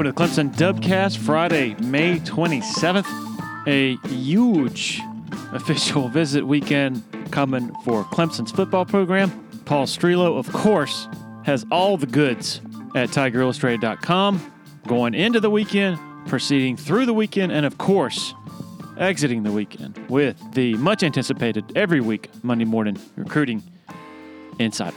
Welcome to the Clemson Dubcast, Friday, May 27th. A huge official visit weekend coming for Clemson's football program. Paul Strelow, of course, has all the goods at TigerIllustrated.com going into the weekend, proceeding through the weekend, and of course, exiting the weekend with the much anticipated every week Monday morning recruiting insider.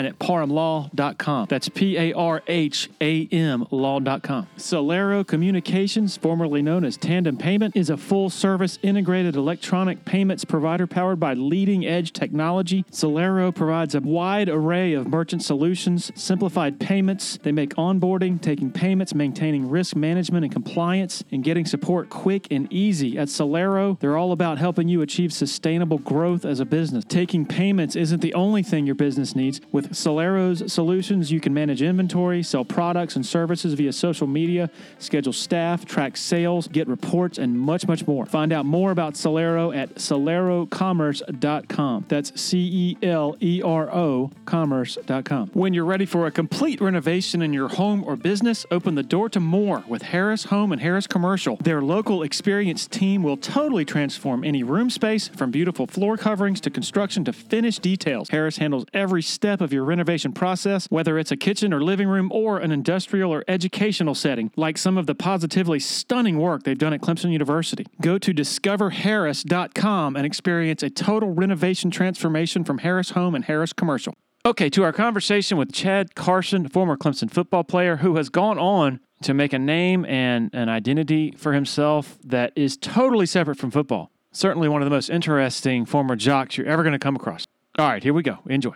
at parhamlaw.com. That's P A R H A M law.com. Celero Communications, formerly known as Tandem Payment, is a full service integrated electronic payments provider powered by leading edge technology. Celero provides a wide array of merchant solutions, simplified payments. They make onboarding, taking payments, maintaining risk management and compliance, and getting support quick and easy. At Celero, they're all about helping you achieve sustainable growth as a business. Taking payments isn't the only thing your business needs. With Celero's solutions, you can manage inventory, sell products and services via social media, schedule staff, track sales, get reports, and much, much more. Find out more about Celero at celerocommerce.com. That's C E L E R O commerce.com. When you're ready for a complete renovation in your home or business, open the door to more with Harris Home and Harris Commercial. Their local experienced team will totally transform any room space from beautiful floor coverings to construction to finished details. Harris handles every step of your renovation process, whether it's a kitchen or living room or an industrial or educational setting, like some of the positively stunning work they've done at Clemson University. Go to discoverharris.com and experience a total renovation transformation from Harris Home and Harris Commercial. Okay, to our conversation with Chad Carson, former Clemson football player who has gone on to make a name and an identity for himself that is totally separate from football. Certainly one of the most interesting former jocks you're ever going to come across. All right, here we go. Enjoy.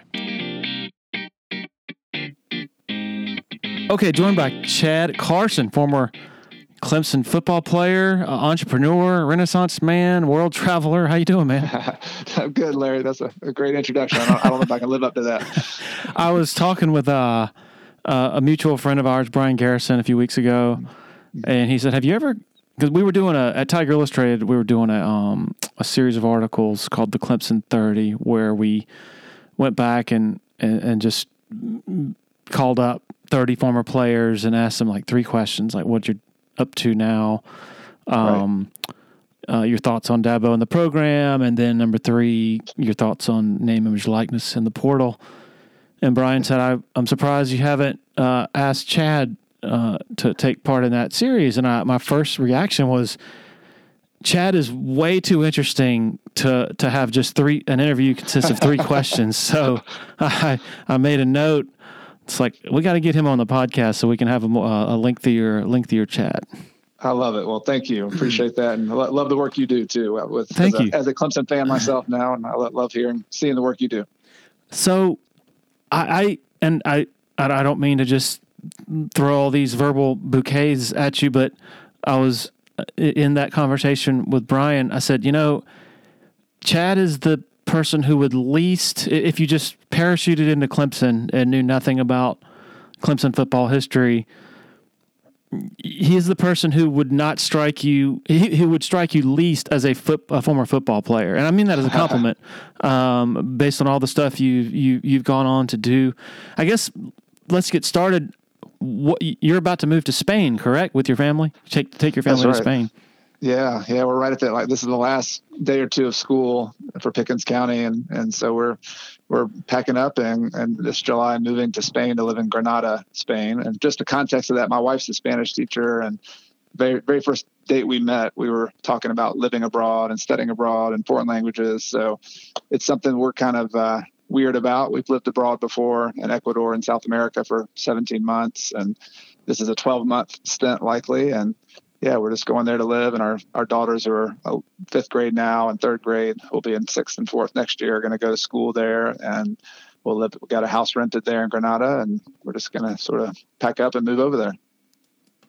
Okay, joined by Chad Carson, former Clemson football player, uh, entrepreneur, Renaissance man, world traveler. How you doing, man? I'm good, Larry. That's a, a great introduction. I don't, I don't, know if I can live up to that. I was talking with uh, uh, a mutual friend of ours, Brian Garrison, a few weeks ago, and he said, "Have you ever?" Because we were doing a at Tiger Illustrated, we were doing a um, a series of articles called the Clemson Thirty, where we went back and, and, and just called up 30 former players and asked them like three questions like what you're up to now um, right. uh, your thoughts on Dabo and the program and then number three your thoughts on name image likeness in the portal and Brian said I, am surprised you haven't uh, asked Chad uh, to take part in that series and I, my first reaction was Chad is way too interesting to to have just three an interview consists of three questions. So I I made a note. It's like we got to get him on the podcast so we can have a, a lengthier lengthier chat. I love it. Well, thank you. Appreciate that, and love the work you do too. Uh, with thank as you a, as a Clemson fan myself now, and I love hearing seeing the work you do. So, I, I and I I don't mean to just throw all these verbal bouquets at you, but I was in that conversation with Brian, I said, you know, Chad is the person who would least, if you just parachuted into Clemson and knew nothing about Clemson football history, he is the person who would not strike you. He, he would strike you least as a foot, a former football player, and I mean that as a compliment, um, based on all the stuff you you you've gone on to do. I guess let's get started what you're about to move to Spain, correct? With your family, take take your family right. to Spain. Yeah, yeah, we're right at that. Like this is the last day or two of school for Pickens County, and and so we're we're packing up and and this July I'm moving to Spain to live in Granada, Spain. And just the context of that, my wife's a Spanish teacher, and very very first date we met, we were talking about living abroad and studying abroad and foreign languages. So it's something we're kind of uh, weird about. We've lived abroad before in Ecuador and South America for 17 months, and this is a 12 month stint likely. And yeah, we're just going there to live. And our, our daughters are uh, fifth grade now and third grade. We'll be in sixth and fourth next year, going to go to school there. And we'll live, we got a house rented there in Granada, and we're just going to sort of pack up and move over there.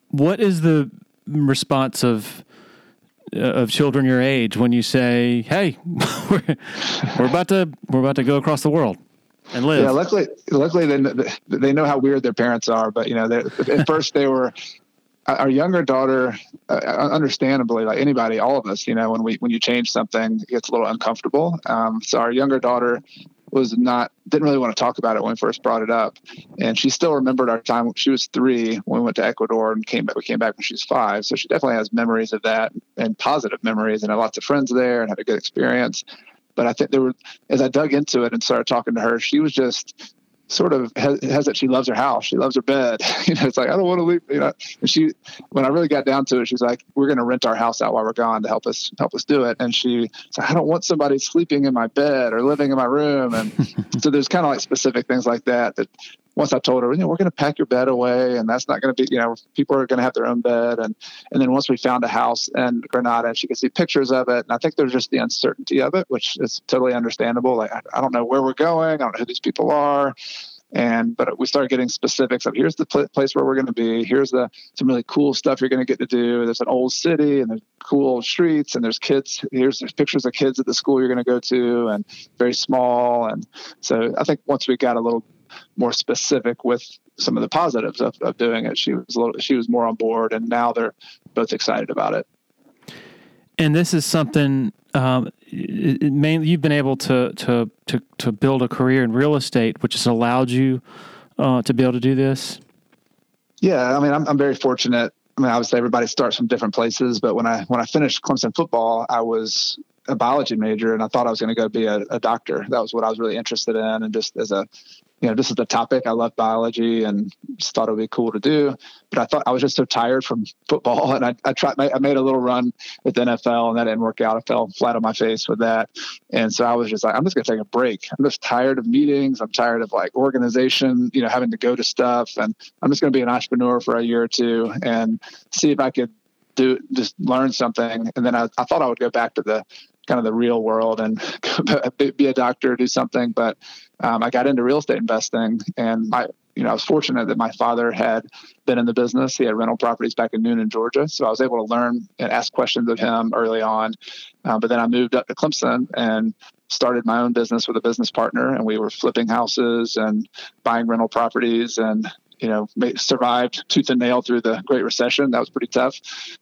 what is the response of uh, of children your age when you say, "Hey, we're, we're about to we're about to go across the world and live"? Yeah, luckily, luckily they they know how weird their parents are. But you know, at first they were. Our younger daughter, uh, understandably, like anybody, all of us, you know, when we when you change something, it gets a little uncomfortable. Um, so our younger daughter was not didn't really want to talk about it when we first brought it up, and she still remembered our time. When she was three when we went to Ecuador and came back. We came back when she was five, so she definitely has memories of that and positive memories, and had lots of friends there and had a good experience. But I think there were, as I dug into it and started talking to her, she was just sort of has, has that she loves her house. She loves her bed. you know, it's like, I don't want to leave, you know, and she, when I really got down to it, she's like, we're going to rent our house out while we're gone to help us, help us do it. And she said, I don't want somebody sleeping in my bed or living in my room. And so there's kind of like specific things like that, that once I told her, you know, we're going to pack your bed away, and that's not going to be, you know, people are going to have their own bed, and and then once we found a house in Granada, and she could see pictures of it, and I think there's just the uncertainty of it, which is totally understandable. Like I, I don't know where we're going, I don't know who these people are, and but we started getting specifics of here's the pl- place where we're going to be here's the some really cool stuff you're going to get to do. There's an old city and there's cool streets and there's kids here's there's pictures of kids at the school you're going to go to and very small and so i think once we got a little more specific with some of the positives of, of doing it she was a little she was more on board and now they're both excited about it and this is something um, it, it mainly you've been able to, to to to build a career in real estate, which has allowed you uh, to be able to do this. Yeah, I mean, I'm I'm very fortunate. I mean, obviously everybody starts from different places, but when I when I finished Clemson football, I was a biology major and I thought I was going to go be a, a, doctor. That was what I was really interested in. And just as a you know, this is the topic. I love biology and just thought it would be cool to do. But I thought I was just so tired from football, and I, I tried. I made a little run with the NFL, and that didn't work out. I fell flat on my face with that, and so I was just like, I'm just gonna take a break. I'm just tired of meetings. I'm tired of like organization, you know, having to go to stuff, and I'm just gonna be an entrepreneur for a year or two and see if I could do just learn something. And then I, I thought I would go back to the kind of the real world and be a doctor, do something. But um, I got into real estate investing, and I, you know, I was fortunate that my father had been in the business. He had rental properties back in Newnan, Georgia, so I was able to learn and ask questions of him early on. Uh, but then I moved up to Clemson and started my own business with a business partner, and we were flipping houses and buying rental properties and you know survived tooth and nail through the Great Recession. That was pretty tough,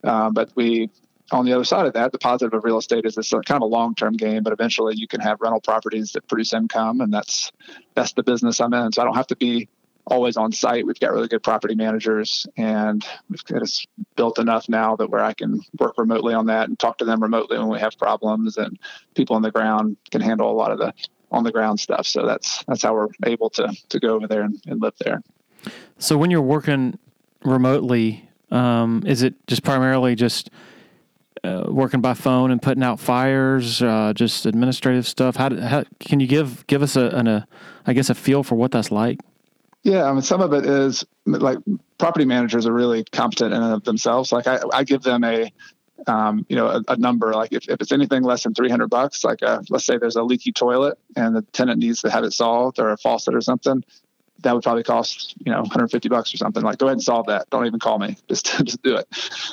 um, but we on the other side of that, the positive of real estate is it's kind of a long-term game, but eventually you can have rental properties that produce income, and that's that's the business I'm in. So I don't have to be always on site. We've got really good property managers, and we've got us built enough now that where I can work remotely on that and talk to them remotely when we have problems, and people on the ground can handle a lot of the on the ground stuff. So that's that's how we're able to to go over there and, and live there. So when you're working remotely, um, is it just primarily just uh, working by phone and putting out fires, uh, just administrative stuff. How, how, can you give give us a, an, a I guess a feel for what that's like? Yeah, I mean, some of it is like property managers are really competent in of themselves. Like I, I give them a, um, you know, a, a, number. Like if, if it's anything less than 300 bucks, like a, uh, let's say there's a leaky toilet and the tenant needs to have it solved or a faucet or something, that would probably cost you know 150 bucks or something. Like, go ahead and solve that. Don't even call me. Just just do it.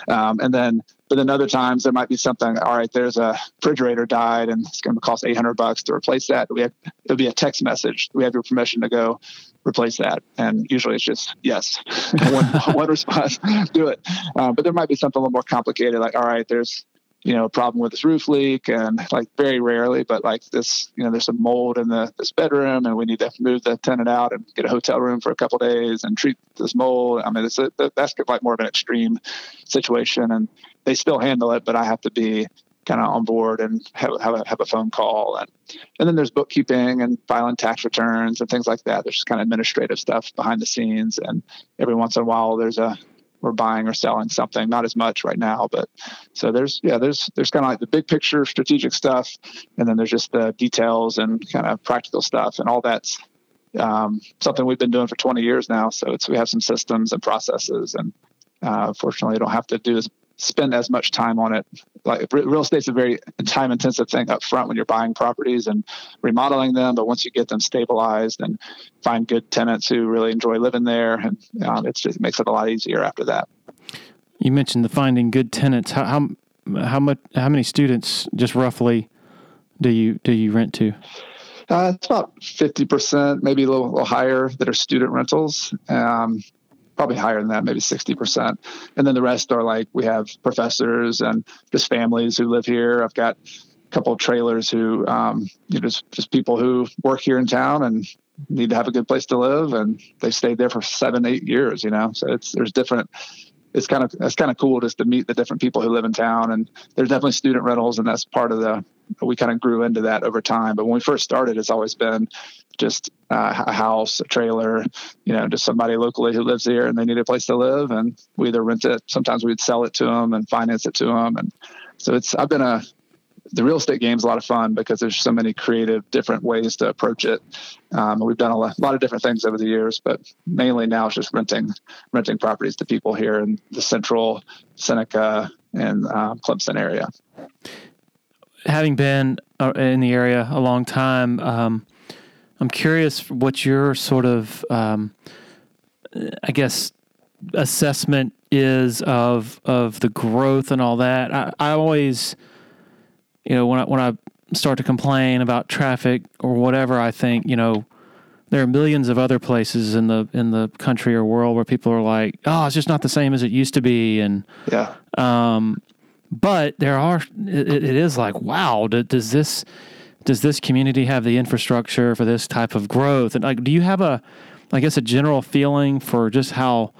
Um, and then, but then other times there might be something. All right, there's a refrigerator died, and it's going to cost 800 bucks to replace that. We have it'll be a text message. We have your permission to go replace that. And usually it's just yes, one, one response, do it. Uh, but there might be something a little more complicated. Like, all right, there's you know, a problem with this roof leak and like very rarely, but like this, you know, there's some mold in the this bedroom and we need to move the tenant out and get a hotel room for a couple days and treat this mold. I mean, it's a, that's like more of an extreme situation and they still handle it, but I have to be kind of on board and have, have, a, have a phone call. And, and then there's bookkeeping and filing tax returns and things like that. There's kind of administrative stuff behind the scenes. And every once in a while, there's a we're buying or selling something. Not as much right now, but so there's yeah there's there's kind of like the big picture strategic stuff, and then there's just the details and kind of practical stuff, and all that's um, something we've been doing for 20 years now. So it's we have some systems and processes, and uh, fortunately, I don't have to do as spend as much time on it. Like real estate's a very time intensive thing up front when you're buying properties and remodeling them. But once you get them stabilized and find good tenants who really enjoy living there, and um, it just makes it a lot easier after that. You mentioned the finding good tenants. How how how much how many students just roughly do you do you rent to? Uh, it's about fifty percent, maybe a little, little, higher that are student rentals. Um, probably higher than that, maybe 60%. And then the rest are like we have professors and just families who live here. I've got a couple of trailers who, um, you know, just, just people who work here in town and need to have a good place to live. And they stayed there for seven, eight years, you know, so it's, there's different, it's kind of, it's kind of cool just to meet the different people who live in town. And there's definitely student rentals and that's part of the, we kind of grew into that over time. But when we first started, it's always been just uh, a house, a trailer, you know, just somebody locally who lives here and they need a place to live. And we either rent it, sometimes we'd sell it to them and finance it to them. And so it's, I've been a, the real estate game is a lot of fun because there's so many creative, different ways to approach it. Um, we've done a lot, a lot, of different things over the years, but mainly now it's just renting, renting properties to people here in the central Seneca and uh, Clemson area. Having been uh, in the area a long time, um, I'm curious what your sort of, um, I guess, assessment is of of the growth and all that. I, I always, you know, when I when I start to complain about traffic or whatever, I think you know there are millions of other places in the in the country or world where people are like, oh, it's just not the same as it used to be, and yeah. Um, but there are it, it is like, wow, does this does this community have the infrastructure for this type of growth? And like, do you have a, I guess, a general feeling for just how,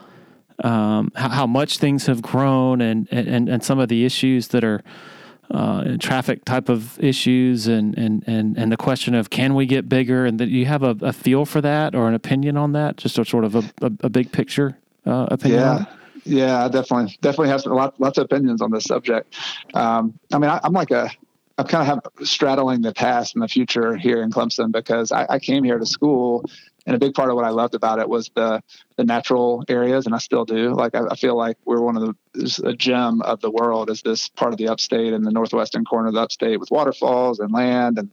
um, how, how, much things have grown and, and, and some of the issues that are uh, traffic type of issues and, and, and, and the question of can we get bigger? And that you have a, a feel for that or an opinion on that? Just a sort of a, a, a big picture uh, opinion. Yeah. Yeah, definitely, definitely have a lot, lots of opinions on this subject. Um, I mean, I, I'm like a, I'm kind of have straddling the past and the future here in Clemson because I, I, came here to school, and a big part of what I loved about it was the the natural areas, and I still do. Like I, I feel like we're one of the a gem of the world is this part of the upstate and the northwestern corner of the upstate with waterfalls and land, and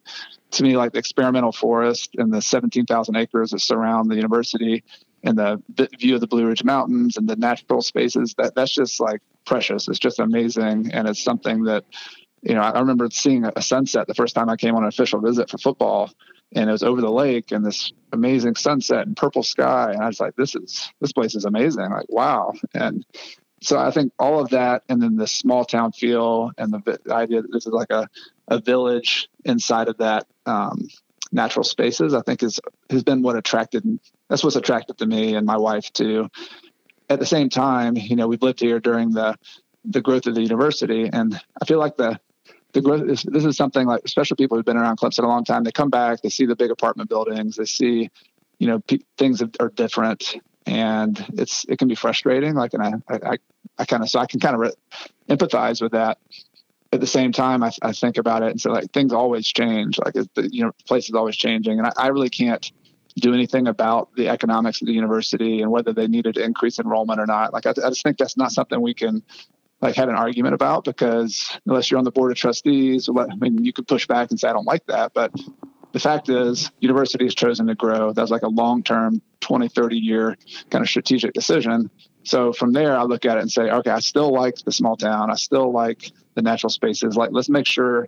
to me, like the experimental forest and the 17,000 acres that surround the university and the view of the Blue Ridge Mountains and the natural spaces that that's just like precious. It's just amazing, and it's something that you know, I remember seeing a sunset the first time I came on an official visit for football, and it was over the lake and this amazing sunset and purple sky, and I was like, "This is this place is amazing!" Like, wow! And so I think all of that, and then the small town feel, and the, idea that this is like a a village inside of that um, natural spaces, I think is has been what attracted. That's what's attracted to me and my wife too. At the same time, you know, we've lived here during the the growth of the university, and I feel like the the growth is, this is something like especially people who've been around Clemson a long time. They come back, they see the big apartment buildings, they see, you know, things are different, and it's it can be frustrating. Like, and I I, I kind of so I can kind of re- empathize with that. At the same time, I, I think about it and say like things always change. Like the you know place is always changing, and I, I really can't do anything about the economics of the university and whether they needed to increase enrollment or not. Like I, I just think that's not something we can like have an argument about because unless you're on the board of trustees, I mean, you could push back and say, I don't like that. But the fact is, university has chosen to grow. That's like a long term, 20, 30 year kind of strategic decision. So from there, I look at it and say, okay, I still like the small town. I still like the natural spaces. Like, let's make sure.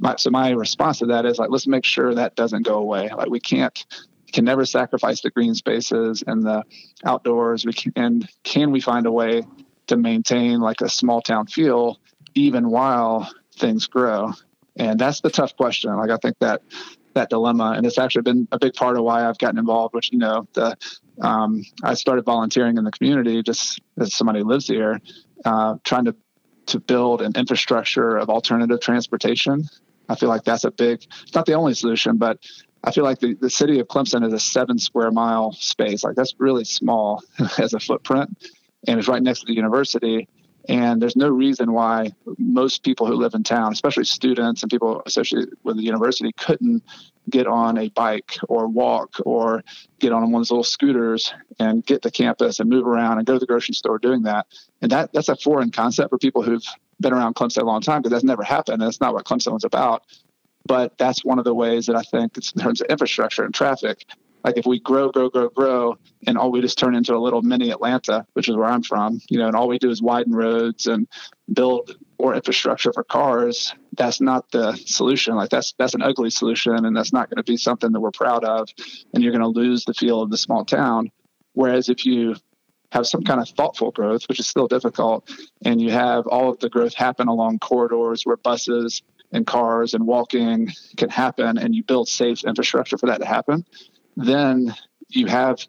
My, so my response to that is like, let's make sure that doesn't go away. Like, we can't can never sacrifice the green spaces and the outdoors. We can, and can we find a way to maintain like a small town feel even while things grow? And that's the tough question. Like I think that that dilemma, and it's actually been a big part of why I've gotten involved. Which you know, the um, I started volunteering in the community just as somebody who lives here, uh, trying to to build an infrastructure of alternative transportation. I feel like that's a big. It's not the only solution, but I feel like the, the city of Clemson is a seven square mile space. Like that's really small as a footprint and it's right next to the university. And there's no reason why most people who live in town, especially students and people associated with the university, couldn't get on a bike or walk or get on one of those little scooters and get to campus and move around and go to the grocery store doing that. And that that's a foreign concept for people who've been around Clemson a long time because that's never happened. And that's not what Clemson was about. But that's one of the ways that I think, in terms of infrastructure and traffic, like if we grow, grow, grow, grow, and all we just turn into a little mini Atlanta, which is where I'm from, you know, and all we do is widen roads and build more infrastructure for cars, that's not the solution. Like that's that's an ugly solution, and that's not going to be something that we're proud of. And you're going to lose the feel of the small town. Whereas if you have some kind of thoughtful growth, which is still difficult, and you have all of the growth happen along corridors where buses and cars and walking can happen, and you build safe infrastructure for that to happen, then you have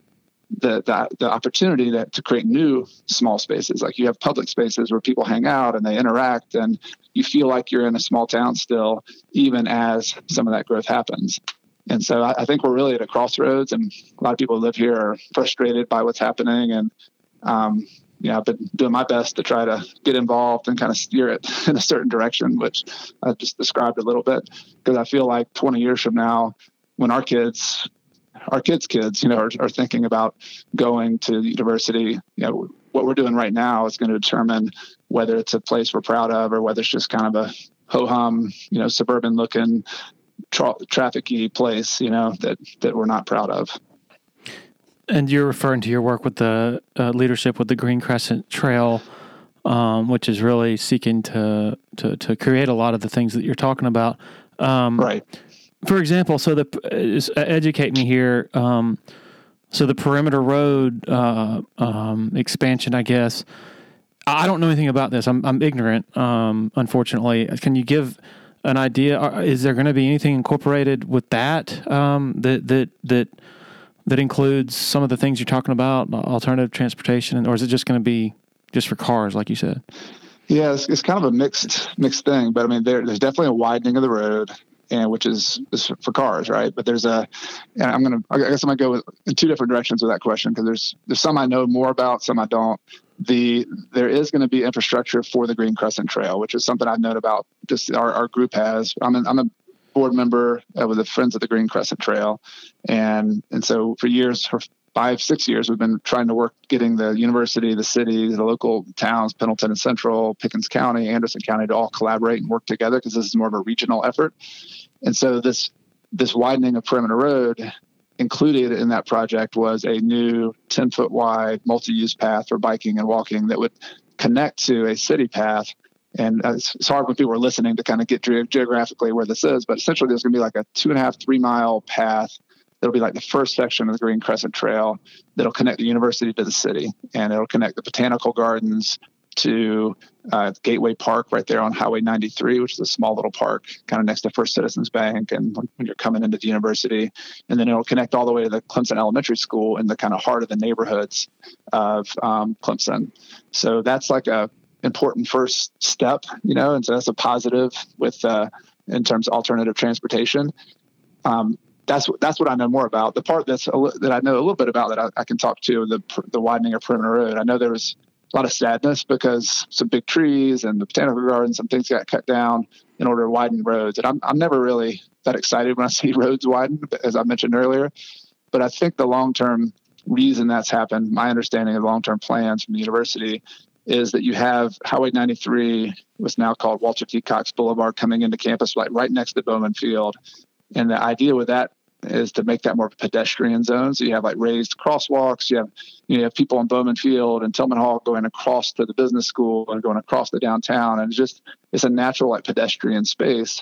the, the, the opportunity that, to create new small spaces. Like you have public spaces where people hang out and they interact, and you feel like you're in a small town still, even as some of that growth happens. And so I, I think we're really at a crossroads, and a lot of people who live here are frustrated by what's happening. And um, you know, I've been doing my best to try to get involved and kind of steer it in a certain direction, which I just described a little bit, because I feel like 20 years from now, when our kids our kids' kids, you know, are, are thinking about going to university. You know, what we're doing right now is going to determine whether it's a place we're proud of or whether it's just kind of a ho hum, you know, suburban looking tra- trafficy place, you know, that that we're not proud of. And you're referring to your work with the uh, leadership with the Green Crescent Trail, um, which is really seeking to, to to create a lot of the things that you're talking about. Um, right for example, so the uh, educate me here. Um, so the perimeter road uh, um, expansion, I guess. I don't know anything about this. I'm I'm ignorant. Um, unfortunately, can you give an idea? Is there going to be anything incorporated with that um, that that that that includes some of the things you're talking about, alternative transportation, or is it just going to be just for cars, like you said? Yeah, it's, it's, kind of a mixed mixed thing, but I mean, there, there's definitely a widening of the road and which is, is for cars, right? But there's a, and I'm gonna, I guess I'm gonna go in two different directions with that question because there's there's some I know more about, some I don't. The there is going to be infrastructure for the Green Crescent Trail, which is something I've known about. Just our, our group has. I'm an, I'm a board member uh, with the Friends of the Green Crescent Trail, and and so for years, for five six years, we've been trying to work getting the university, the city, the local towns, Pendleton and Central, Pickens County, Anderson County, to all collaborate and work together because this is more of a regional effort. And so this this widening of perimeter road included in that project was a new 10 foot wide multi-use path for biking and walking that would connect to a city path and uh, it's hard when people are listening to kind of get ge- geographically where this is but essentially there's going to be like a two and a half three mile path that'll be like the first section of the green crescent trail that'll connect the university to the city and it'll connect the botanical gardens to uh, Gateway Park right there on Highway 93, which is a small little park kind of next to First Citizens Bank. And when you're coming into the university, and then it'll connect all the way to the Clemson Elementary School in the kind of heart of the neighborhoods of um, Clemson. So that's like a important first step, you know, and so that's a positive with uh, in terms of alternative transportation. Um, that's that's what I know more about. The part that's that I know a little bit about that I, I can talk to the the widening of perimeter road. I know there was a lot of sadness because some big trees and the botanical garden, some things got cut down in order to widen roads. And I'm, I'm never really that excited when I see roads widen, as I mentioned earlier. But I think the long term reason that's happened, my understanding of long term plans from the university, is that you have Highway 93, was now called Walter T. Cox Boulevard, coming into campus right, right next to Bowman Field. And the idea with that is to make that more pedestrian zone. So you have like raised crosswalks. You have you, have people on Bowman Field and Tilghman Hall going across to the business school and going across the downtown, and it's just it's a natural like pedestrian space.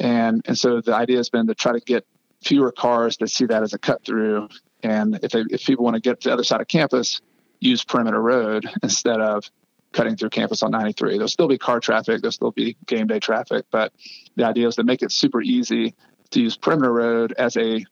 And and so the idea has been to try to get fewer cars to see that as a cut through. And if they, if people want to get to the other side of campus, use perimeter road instead of cutting through campus on 93. There'll still be car traffic, there'll still be game day traffic, but the idea is to make it super easy to use perimeter road as a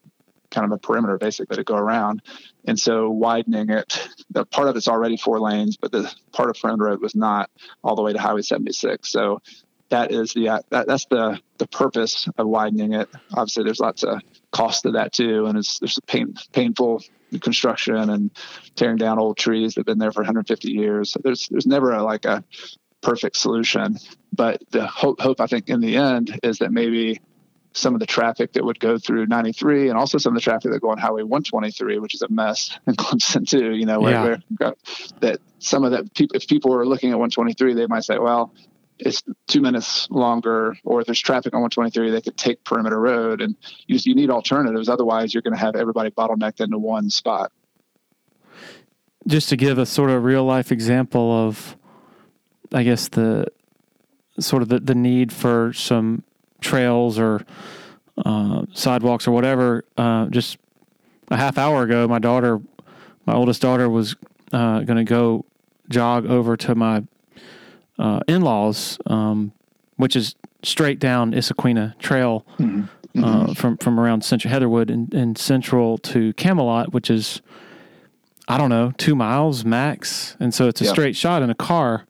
kind of a perimeter basically to go around. And so widening it, the part of it's already four lanes, but the part of perimeter road was not all the way to Highway 76. So that is the uh, that, that's the the purpose of widening it. Obviously, there's lots of cost to that too, and it's there's pain, painful construction and tearing down old trees that've been there for 150 years. So there's there's never a, like a perfect solution, but the hope hope I think in the end is that maybe some of the traffic that would go through 93 and also some of the traffic that go on Highway 123, which is a mess in Clemson too. You know, where, yeah. where that some of that people, if people were looking at 123, they might say, well, it's two minutes longer, or if there's traffic on 123, they could take perimeter road, and you, you need alternatives. Otherwise, you're going to have everybody bottlenecked into one spot. Just to give a sort of real life example of, I guess the sort of the, the need for some trails or uh, sidewalks or whatever. Uh, just a half hour ago, my daughter, my oldest daughter, was uh, going to go jog over to my uh, in laws, um, which is straight down Issaquena Trail mm-hmm. Uh, mm-hmm. from from around Central Heatherwood and, and Central to Camelot, which is I don't know two miles max, and so it's a straight shot in a car.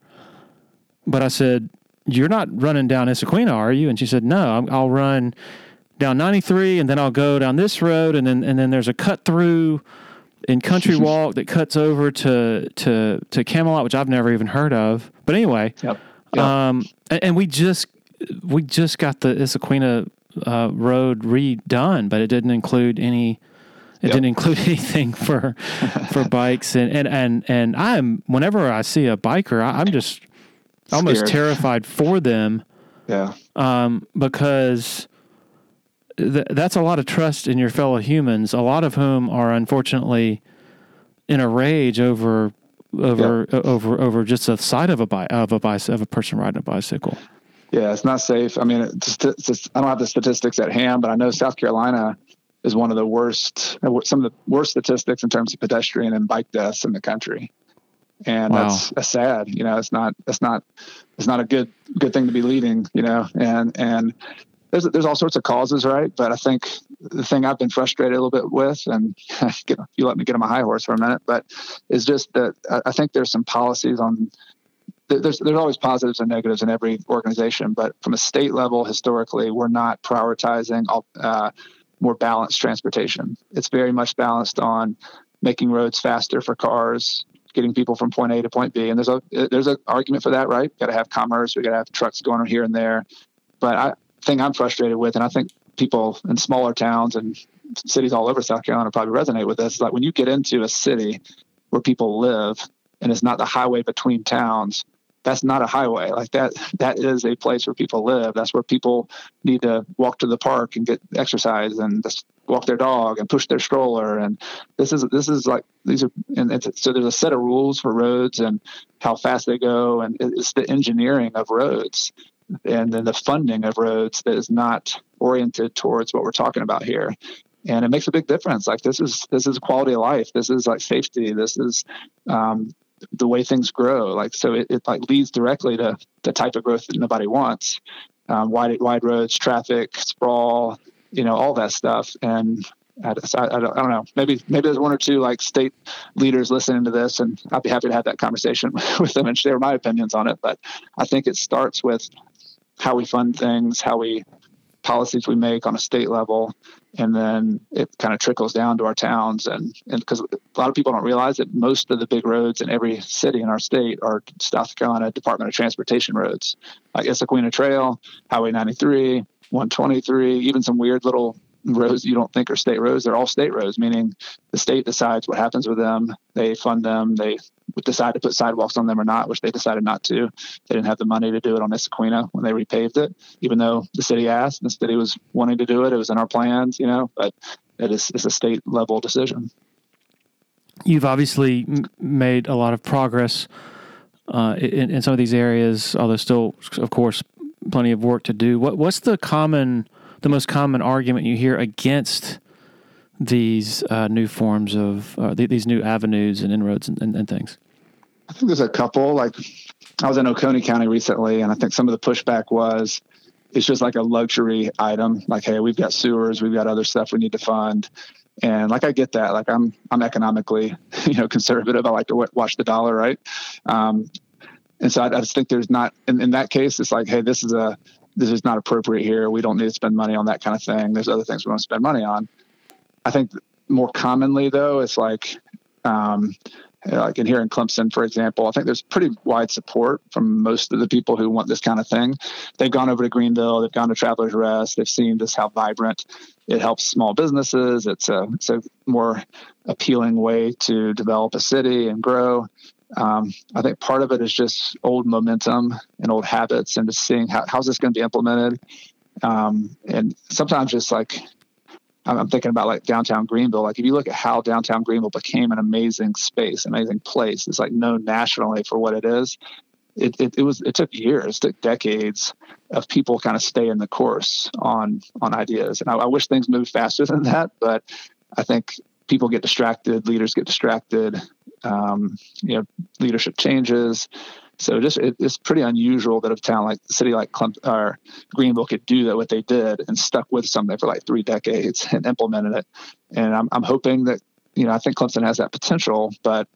But I said, "You're not running down Issaquena, are you?" And she said, "No, I'll run." down 93 and then I'll go down this road and then and then there's a cut through in Country Walk that cuts over to to to Camelot, which I've never even heard of. But anyway, yep. Yep. Um, and, and, we just we just got the Issaquena uh, road redone, but it didn't include any. It yep. didn't include anything for for bikes and, and and and I'm whenever I see a biker, I, am just Scared. almost terrified for them. Yeah. Um, because th- that's a lot of trust in your fellow humans, a lot of whom are unfortunately in a rage over over over over just the sight of a bike of a bike of a person riding a bicycle. Yeah, it's not safe. I mean, it's just, it's just, I don't have the statistics at hand, but I know South Carolina is one of the worst, some of the worst statistics in terms of pedestrian and bike deaths in the country. And wow. that's, that's sad. You know, it's not, it's not, it's not a good, good thing to be leading, you know, and, and there's there's all sorts of causes, right? But I think the thing I've been frustrated a little bit with, and you let me get on my high horse for a minute, but is just that I think there's some policies on. There's there's always positives and negatives in every organization, but from a state level, historically, we're not prioritizing uh, more balanced transportation. It's very much balanced on making roads faster for cars, getting people from point A to point B. And there's a there's an argument for that, right? Got to have commerce. We got to have trucks going here and there. But I, thing I'm frustrated with, and I think people in smaller towns and cities all over South Carolina probably resonate with this. Like when you get into a city where people live and it's not the highway between towns, that's not a highway. Like that, that is a place where people live. That's where people need to walk to the park and get exercise and just walk their dog and push their stroller. And this is, this is like, these are, and it's, so there's a set of rules for roads and how fast they go. And it's the engineering of roads and then the funding of roads that is not oriented towards what we're talking about here. And it makes a big difference. Like this is this is quality of life. This is like safety. This is um, the way things grow. Like so it, it, like leads directly to the type of growth that nobody wants. Um, wide wide roads traffic sprawl you know all that stuff and I, I, don't, I, don't, know. Maybe maybe there's one or two like state leaders listening to this, and I'd be happy to have that conversation with them and share my opinions on it. But I think it starts with how we fund things, how we policies we make on a state level, and then it kind of trickles down to our towns. And because a lot of people don't realize that most of the big roads in every city in our state are South Carolina Department of Transportation roads, like Issaquena Trail, Highway 93, 123, even some weird little roads you don't think are state roads. They're all state roads, meaning the state decides what happens with them. They fund them. They decide to put sidewalks on them or not, which they decided not to. They didn't have the money to do it on Issaquena when they repaved it, even though the city asked and the city was wanting to do it. It was in our plans, you know, but it is it's a state level decision. You've obviously made a lot of progress uh, in, in some of these areas, although still, of course, plenty of work to do. What what's the common the most common argument you hear against these uh, new forms of uh, th- these new avenues and inroads and, and, and, things? I think there's a couple. Like I was in Oconee County recently, and I think some of the pushback was it's just like a luxury item. Like, hey, we've got sewers, we've got other stuff we need to fund, and like I get that. Like I'm I'm economically you know conservative. I like to watch the dollar, right? Um, and so I, I, just think there's not in, in that case. It's like, hey, this is a this is not appropriate here. We don't need to spend money on that kind of thing. There's other things we want to spend money on. I think more commonly though, it's like um, like in here in Clemson, for example, I think there's pretty wide support from most of the people who want this kind of thing. They've gone over to Greenville, they've gone to Travelers Rest, they've seen just how vibrant it helps small businesses. It's a it's a more appealing way to develop a city and grow. Um, I think part of it is just old momentum and old habits, and just seeing how how's this going to be implemented. Um, and sometimes just like I'm thinking about like downtown Greenville. Like if you look at how downtown Greenville became an amazing space, amazing place, it's like known nationally for what it is. It, it, it was it took years, took decades of people kind of staying the course on on ideas. And I, I wish things moved faster than that, but I think people get distracted, leaders get distracted, um, you know, leadership changes. So just it, it's pretty unusual that a town like city like Clem, or Greenville could do that what they did and stuck with something for like three decades and implemented it. And I'm I'm hoping that you know I think Clemson has that potential, but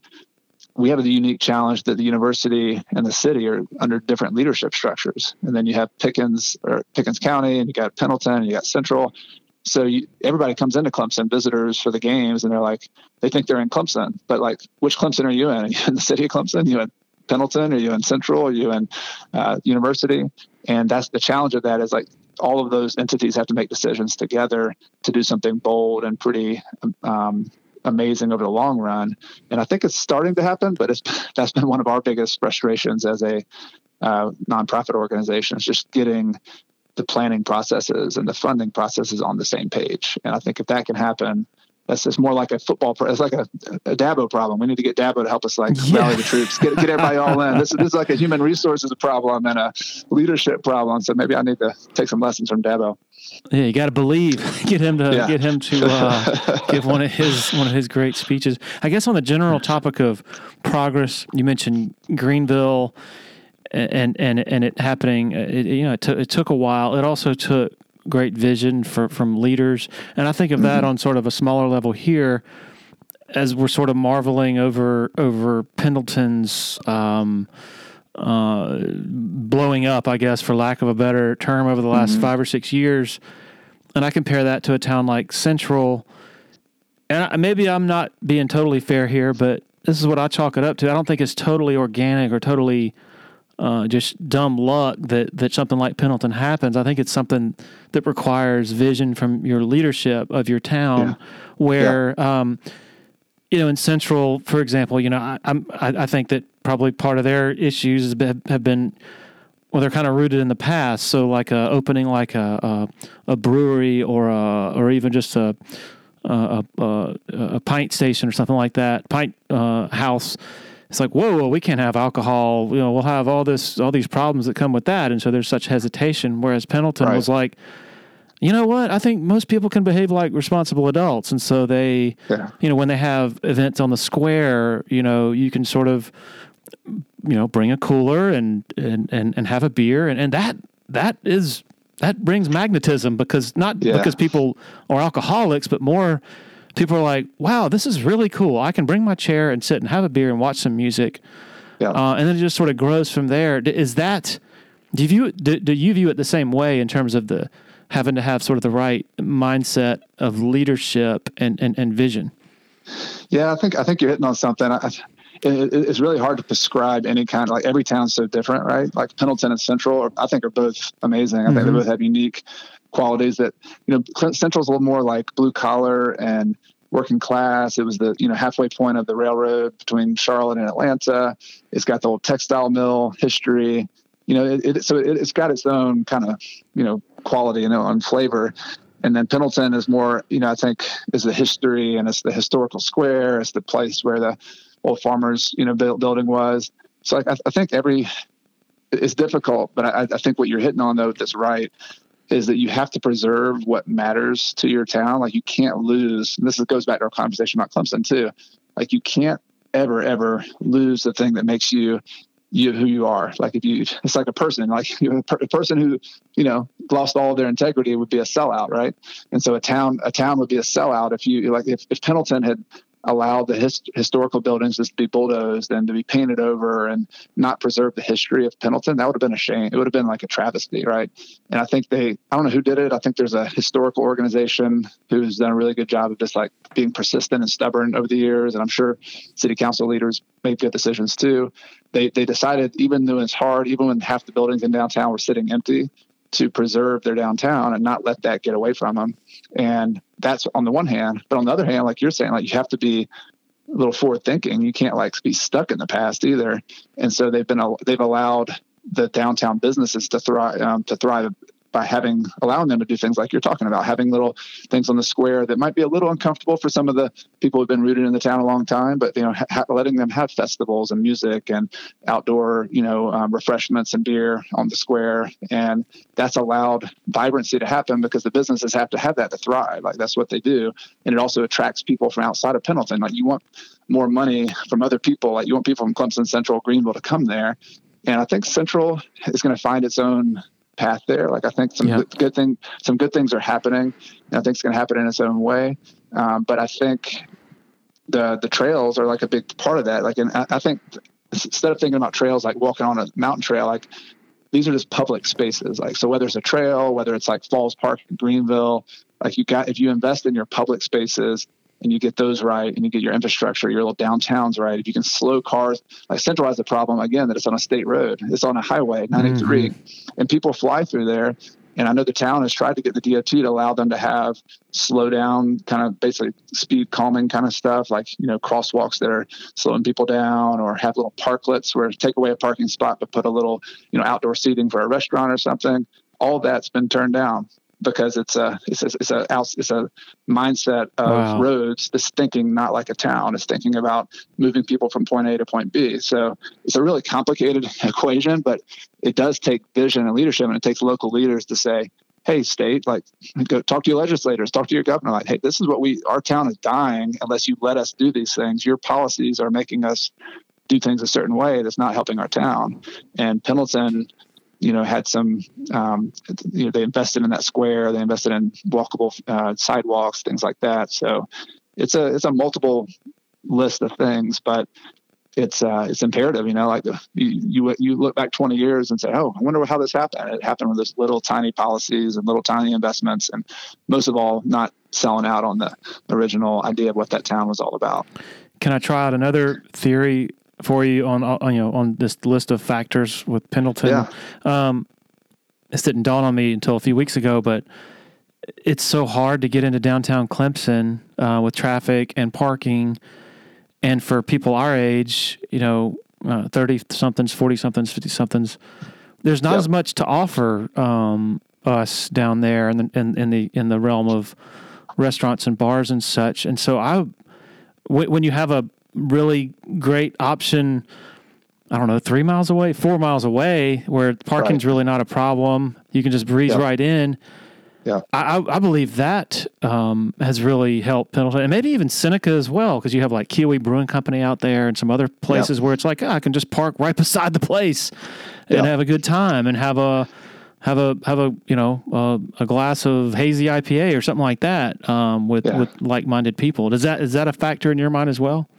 we have the unique challenge that the university and the city are under different leadership structures. And then you have Pickens or Pickens County, and you got Pendleton, and you got Central. So you, everybody comes into Clemson, visitors for the games, and they're like, they think they're in Clemson, but like, which Clemson are you in? Are you in the city of Clemson? Are you in Pendleton? Are you in Central? Are you in uh, University? And that's the challenge of that is like all of those entities have to make decisions together to do something bold and pretty um, amazing over the long run. And I think it's starting to happen, but it's that's been one of our biggest frustrations as a uh, nonprofit organization is just getting the planning processes and the funding processes on the same page. And I think if that can happen, that's just more like a football. Pro- it's like a, a Dabo problem. We need to get Dabo to help us like yeah. rally the troops, get get everybody all in. This, this is like a human resources problem and a leadership problem. So maybe I need to take some lessons from Dabo. Yeah, you got to believe. Get him to yeah. get him to uh, give one of his one of his great speeches. I guess on the general topic of progress, you mentioned Greenville, and and and it happening. Uh, it, you know, it, t- it took a while. It also took great vision for, from leaders. And I think of that mm-hmm. on sort of a smaller level here as we're sort of marveling over over Pendleton's um, uh, blowing up, I guess, for lack of a better term, over the last mm-hmm. five or six years. And I compare that to a town like Central. And I, maybe I'm not being totally fair here, but this is what I chalk it up to. I don't think it's totally organic or totally uh, just dumb luck that that something like Pendleton happens. I think it's something that requires vision from your leadership of your town, yeah. where. Yeah. Um, you know, in Central, for example, you know, I, I'm, I, think that probably part of their issues have been, well, they're kind of rooted in the past. So, like a, opening like a, a, a brewery or a, or even just a a, a, a pint station or something like that, pint uh, house it's like, whoa, whoa, we can't have alcohol. You know, we'll have all this, all these problems that come with that. And so there's such hesitation. Whereas Pendleton right. was like, you know what? I think most people can behave like responsible adults. And so they, yeah. you know, when they have events on the square, you know, you can sort of, you know, bring a cooler and, and, and, and have a beer. And, and that, that is, that brings magnetism because not yeah. because people are alcoholics, but more people are like, wow, this is really cool. I can bring my chair and sit and have a beer and watch some music. Yeah. Uh, and then it just sort of grows from there. Is that, do you view it, do, do you view it the same way in terms of the having to have sort of the right mindset of leadership and, and, and vision? Yeah, I think, I think you're hitting on something. I, it, it's really hard to prescribe any kind of like every town's so different, right? Like Pendleton and Central, I think are both amazing. I mm-hmm. think they mm-hmm. both have unique qualities that you know Central's a little more like blue collar and working class. It was the you know halfway point of the railroad between Charlotte and Atlanta. It's got the old textile mill history. You know, it, it so it, has got its own kind of you know quality and flavor. And then Pendleton is more, you know, I think is the history and it's the historical square. It's the place where the old farmers, you know, building was. So I, I think every it's difficult, but I, I think what you're hitting on though that's right is that you have to preserve what matters to your town. Like you can't lose. this goes back to our conversation about Clemson too. Like you can't ever ever lose the thing that makes you you who you are. Like if you, it's like a person. Like you know, a person who you know lost all their integrity would be a sellout, right? And so a town a town would be a sellout if you like if, if Pendleton had allowed the his, historical buildings just to be bulldozed and to be painted over and not preserve the history of Pendleton, that would have been a shame. It would have been like a travesty, right? And I think they, I don't know who did it. I think there's a historical organization who's done a really good job of just like being persistent and stubborn over the years. And I'm sure city council leaders made good decisions too. They, they decided, even though it's hard, even when half the buildings in downtown were sitting empty, to preserve their downtown and not let that get away from them. And that's on the one hand, but on the other hand, like you're saying, like you have to be a little forward thinking. You can't like be stuck in the past either. And so they've been they've allowed the downtown businesses to thrive um, to thrive by having allowing them to do things like you're talking about, having little things on the square that might be a little uncomfortable for some of the people who've been rooted in the town a long time, but you know, ha- letting them have festivals and music and outdoor, you know, um, refreshments and beer on the square, and that's allowed vibrancy to happen because the businesses have to have that to thrive. Like that's what they do, and it also attracts people from outside of Pendleton. Like you want more money from other people. Like you want people from Clemson Central, Greenville to come there. And I think Central is going to find its own path there. Like I think some good, good thing, some good things are happening. And I think it's going to happen in its own way. Um, but I think the the trails are like a big part of that. Like, and I, I think instead of thinking about trails like walking on a mountain trail, like these are just public spaces. Like, so whether it's a trail, whether it's like Falls Park in Greenville, like you got, if you invest in your public spaces, and you get those right and you get your infrastructure, your little downtowns right, if you can slow cars, like centralize the problem again that it's on a state road, it's on a highway, 93, mm-hmm. and people fly through there. And I know the town has tried to get the DOT to allow them to have slow down, kind of basically speed calming kind of stuff, like you know crosswalks that are slowing people down, or have little parklets where take away a parking spot but put a little you know outdoor seating for a restaurant or something. All that's been turned down because it's a it's a it's a it's a mindset of wow. roads that's thinking not like a town. It's thinking about moving people from point A to point B. So it's a really complicated equation, but it does take vision and leadership, and it takes local leaders to say, "Hey, state, like, go talk to your legislators, talk to your governor. Like, hey, this is what we our town is dying unless you let us do these things. Your policies are making us." do things a certain way that's not helping our town. And Pendleton you know, had some, um, you know, they invested in that square, they invested in walkable uh, sidewalks, things like that. So it's a, it's a multiple list of things, but it's, uh, it's imperative, you know, like the, you, you, you look back 20 years and say, oh, I wonder how this happened. It happened with those little tiny policies and little tiny investments. And most of all, not selling out on the original idea of what that town was all about. Can I try out another theory for you on, on you know on this list of factors with Pendleton. Yeah. Um, this didn't dawn on me until a few weeks ago, but it's so hard to get into downtown Clemson uh, with traffic and parking, and for people our age, you know, thirty uh, somethings, forty somethings, fifty somethings, there's not yep. as much to offer um, us down there in the in, in the in the realm of restaurants and bars and such. And so I, when you have a really great option. I don't know, three miles away, four miles away, where parking's right. really not a problem. You can just breeze yeah. right in. Yeah, I, I believe that um, has really helped Pendleton, and maybe even Seneca as well, because you have like Kiwi Brewing Company out there and some other places yeah. where it's like oh, I can just park right beside the place and yeah. have a good time and have a have a have a you know uh, a glass of hazy IPA or something like that um, with with like minded people. Does that is that a factor in your mind as well?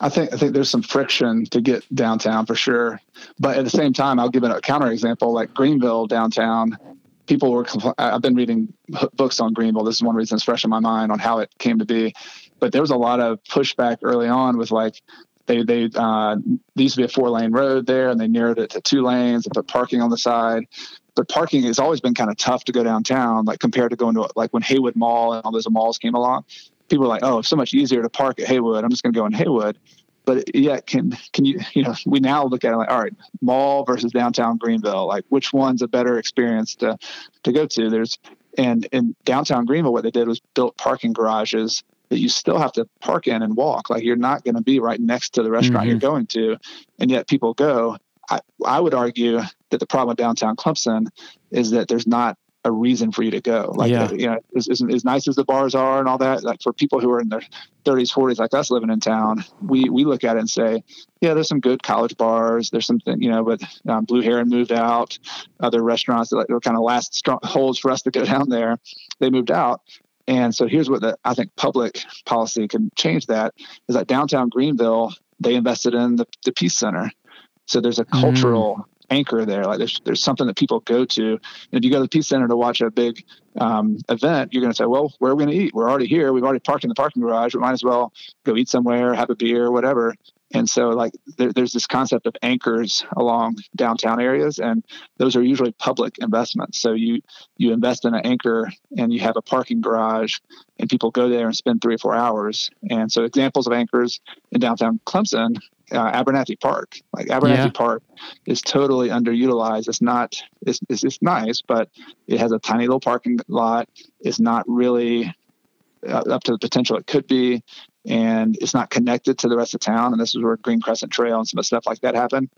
I think I think there's some friction to get downtown for sure, but at the same time, I'll give a counter example. Like Greenville downtown, people were. Compl- I've been reading books on Greenville. This is one reason it's fresh in my mind on how it came to be. But there was a lot of pushback early on with like they they uh, used to be a four lane road there, and they narrowed it to two lanes and put parking on the side. But parking has always been kind of tough to go downtown, like compared to going to like when Haywood Mall and all those malls came along people are like, oh, it's so much easier to park at Haywood. I'm just going to go in Haywood. But yeah, can can you you know we now look at it like all right, mall versus downtown Greenville, like which one's a better experience to to go to? There's and in downtown Greenville, what they did was built parking garages that you still have to park in and walk. Like you're not going to be right next to the restaurant mm-hmm. you're going to, and yet people go. I, I would argue that the problem with downtown Clemson is that there's not a reason for you to go. Like, yeah. you know, as, as, as, nice as the bars are and all that, like for people who are in their 30s, 40s, like us living in town, we, we look at it and say, yeah, there's some good college bars. There's something, you know, but um, Blue Heron moved out. Other restaurants that were kind of last strong holds for us to go down there, they moved out. And so here's what the, I think public policy can change that is that downtown Greenville, they invested in the, the Peace Center. So there's a mm. cultural mm. Anchor there. Like there's, there's something that people go to. And if you go to the Peace Center to watch a big um, event, you're going to say, well, where are we going to eat? We're already here. We've already parked in the parking garage. We might as well go eat somewhere, have a beer, whatever. And so, like, there, there's this concept of anchors along downtown areas, and those are usually public investments. So you you invest in an anchor, and you have a parking garage, and people go there and spend three or four hours. And so, examples of anchors in downtown Clemson, uh, Abernathy Park. Like Abernathy yeah. Park is totally underutilized. It's not. It's, it's it's nice, but it has a tiny little parking lot. It's not really uh, up to the potential it could be and it's not connected to the rest of town. And this is where Green Crescent Trail and some of the stuff like that happen.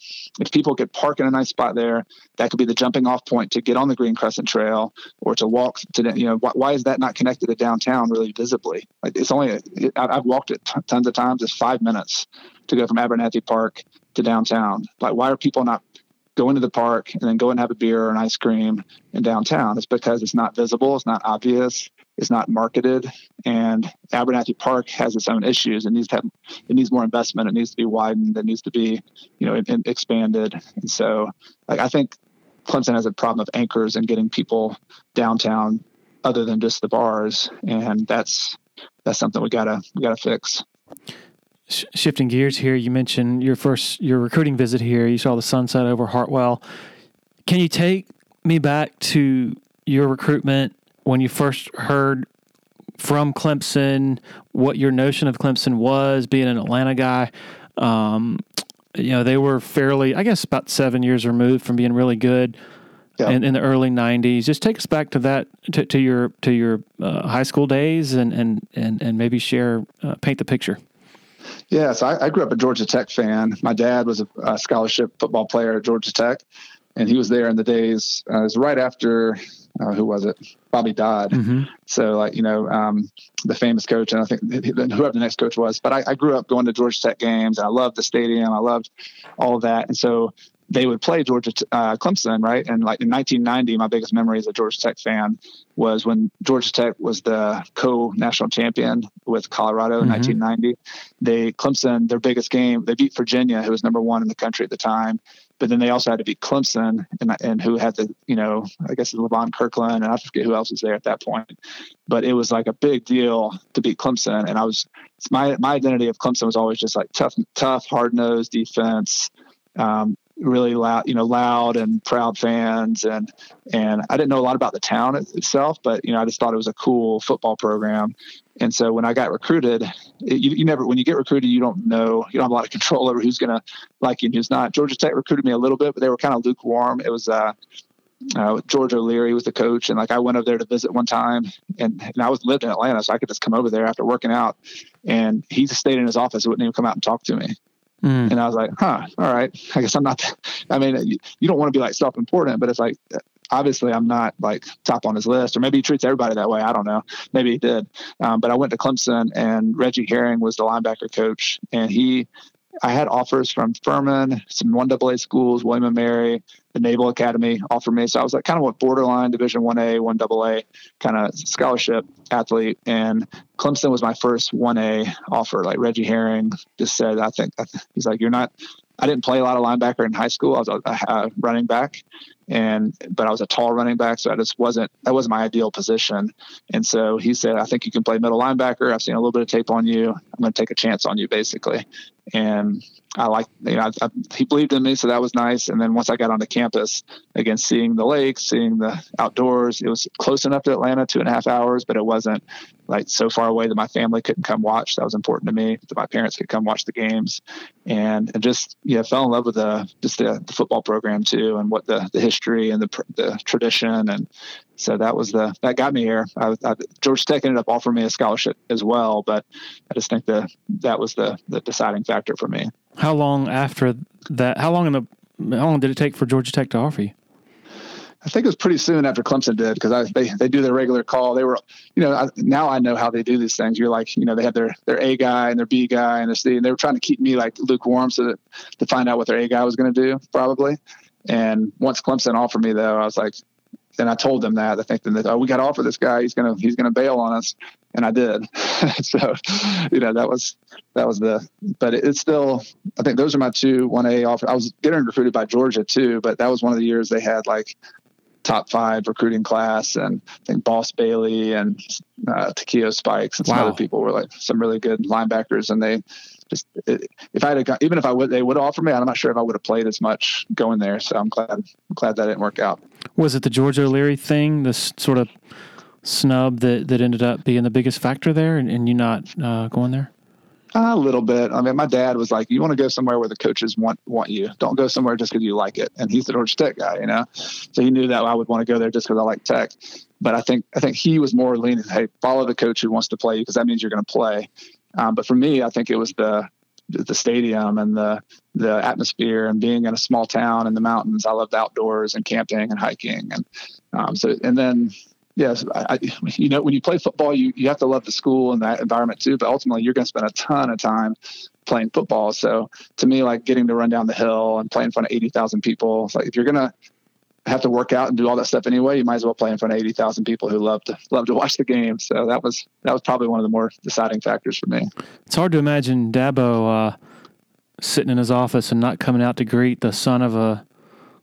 If people could park in a nice spot there, that could be the jumping off point to get on the Green Crescent Trail or to walk to, you know, why, why is that not connected to downtown really visibly? Like it's only, I've walked it t- tons of times. It's five minutes to go from Abernathy Park to downtown. Like, why are people not going to the park and then go and have a beer or an ice cream in downtown? It's because it's not visible, it's not obvious, is not marketed, and Abernathy Park has its own issues. It needs to have, it needs more investment. It needs to be widened. It needs to be, you know, expanded. And so, like, I think Clemson has a problem of anchors and getting people downtown other than just the bars, and that's that's something we gotta we gotta fix. Shifting gears here, you mentioned your first your recruiting visit here. You saw the sunset over Hartwell. Can you take me back to your recruitment when you first heard from Clemson, what your notion of Clemson was, being an Atlanta guy. Um, you know, they were fairly, I guess, about seven years removed from being really good yeah. in, in, the early '90s. Just take us back to that, to, to your to your uh, high school days, and and and and maybe share, uh, paint the picture. Yes, I, I, grew up a Georgia Tech fan. My dad was a, a, scholarship football player at Georgia Tech, and he was there in the days. Uh, it was right after uh, who was it? Bobby Dodd. Mm-hmm. So like you know um, the famous coach, and I think whoever the next coach was. But I, I, grew up going to Georgia Tech games. And I loved the stadium. I loved all of that, and so they would play Georgia uh, Clemson, right? And like in 1990, my biggest memory as a Georgia Tech fan was when Georgia Tech was the co-national champion with Colorado in mm-hmm. 1990. They Clemson, their biggest game, they beat Virginia, who was number one in the country at the time. But then they also had to beat Clemson, and, and who had the, you know, I guess Levon Kirkland, and I forget who else was there at that point. But it was like a big deal to beat Clemson, and I was my my identity of Clemson was always just like tough, tough, hard nosed defense. Um, really loud, you know, loud and proud fans, and and I didn't know a lot about the town itself, but you know, I just thought it was a cool football program. And so when I got recruited, it, you, you never when you get recruited, you don't know, you don't have a lot of control over who's going to like you and who's not. Georgia Tech recruited me a little bit, but they were kind of lukewarm. It was uh, uh, George O'Leary was the coach, and like I went over there to visit one time, and, and I was lived in Atlanta, so I could just come over there after working out, and he just stayed in his office, wouldn't even come out and talk to me. Mm. And I was like, huh, all right. I guess I'm not, I mean, you, don't want to be like self important, but it's like, obviously I'm not like top on his list, or maybe he treats everybody that way. I don't know. Maybe he did. Um, but I went to Clemson and Reggie Herring was the linebacker coach and he I had offers from Furman, some one AA schools, William and Mary, the Naval Academy offered me. So I was like kind of what borderline Division One A, One AA kind of scholarship athlete. And Clemson was my first One A offer. Like Reggie Herring just said, I think he's like, you're not. I didn't play a lot of linebacker in high school. I was a, a running back, and but I was a tall running back, so I just wasn't that wasn't my ideal position. And so he said, "I think you can play middle linebacker. I've seen a little bit of tape on you. I'm going to take a chance on you, basically." And I like, you know, I, I, he believed in me, so that was nice. And then once I got onto campus, again, seeing the lakes, seeing the outdoors, it was close enough to Atlanta, two and a half hours, but it wasn't like so far away that my family couldn't come watch. That was important to me that my parents could come watch the games, and, and just yeah, fell in love with the just the, the football program too, and what the the history and the the tradition, and so that was the that got me here. I, I, Georgia Tech ended up offering me a scholarship as well, but I just think that that was the the deciding factor for me. How long after that? How long in the how long did it take for Georgia Tech to offer you? I think it was pretty soon after Clemson did because they they do their regular call. They were, you know, I, now I know how they do these things. You're like, you know, they have their their A guy and their B guy and their C, and they were trying to keep me like lukewarm so that to find out what their A guy was going to do probably. And once Clemson offered me though, I was like, and I told them that I think that oh we got to offer this guy he's gonna he's gonna bail on us and I did so you know that was that was the but it's still I think those are my two one A offer I was getting recruited by Georgia too but that was one of the years they had like top five recruiting class and I think Boss Bailey and uh, Takeo Spikes and some wow. other people were like some really good linebackers and they just if I had gone, even if I would they would offer me I'm not sure if I would have played as much going there so I'm glad I'm glad that didn't work out. Was it the George O'Leary thing this sort of snub that that ended up being the biggest factor there and, and you not uh, going there? A little bit. I mean, my dad was like, "You want to go somewhere where the coaches want want you. Don't go somewhere just because you like it." And he's the Georgia Tech guy, you know. So he knew that I would want to go there just because I like Tech. But I think I think he was more leaning, "Hey, follow the coach who wants to play you because that means you're going to play." Um, but for me, I think it was the the stadium and the the atmosphere and being in a small town in the mountains. I loved outdoors and camping and hiking and um, so and then yes, I, you know, when you play football, you, you have to love the school and that environment too, but ultimately you're going to spend a ton of time playing football. So to me, like getting to run down the hill and play in front of 80,000 people, it's like if you're going to have to work out and do all that stuff anyway, you might as well play in front of 80,000 people who love to love to watch the game. So that was, that was probably one of the more deciding factors for me. It's hard to imagine Dabo, uh, sitting in his office and not coming out to greet the son of a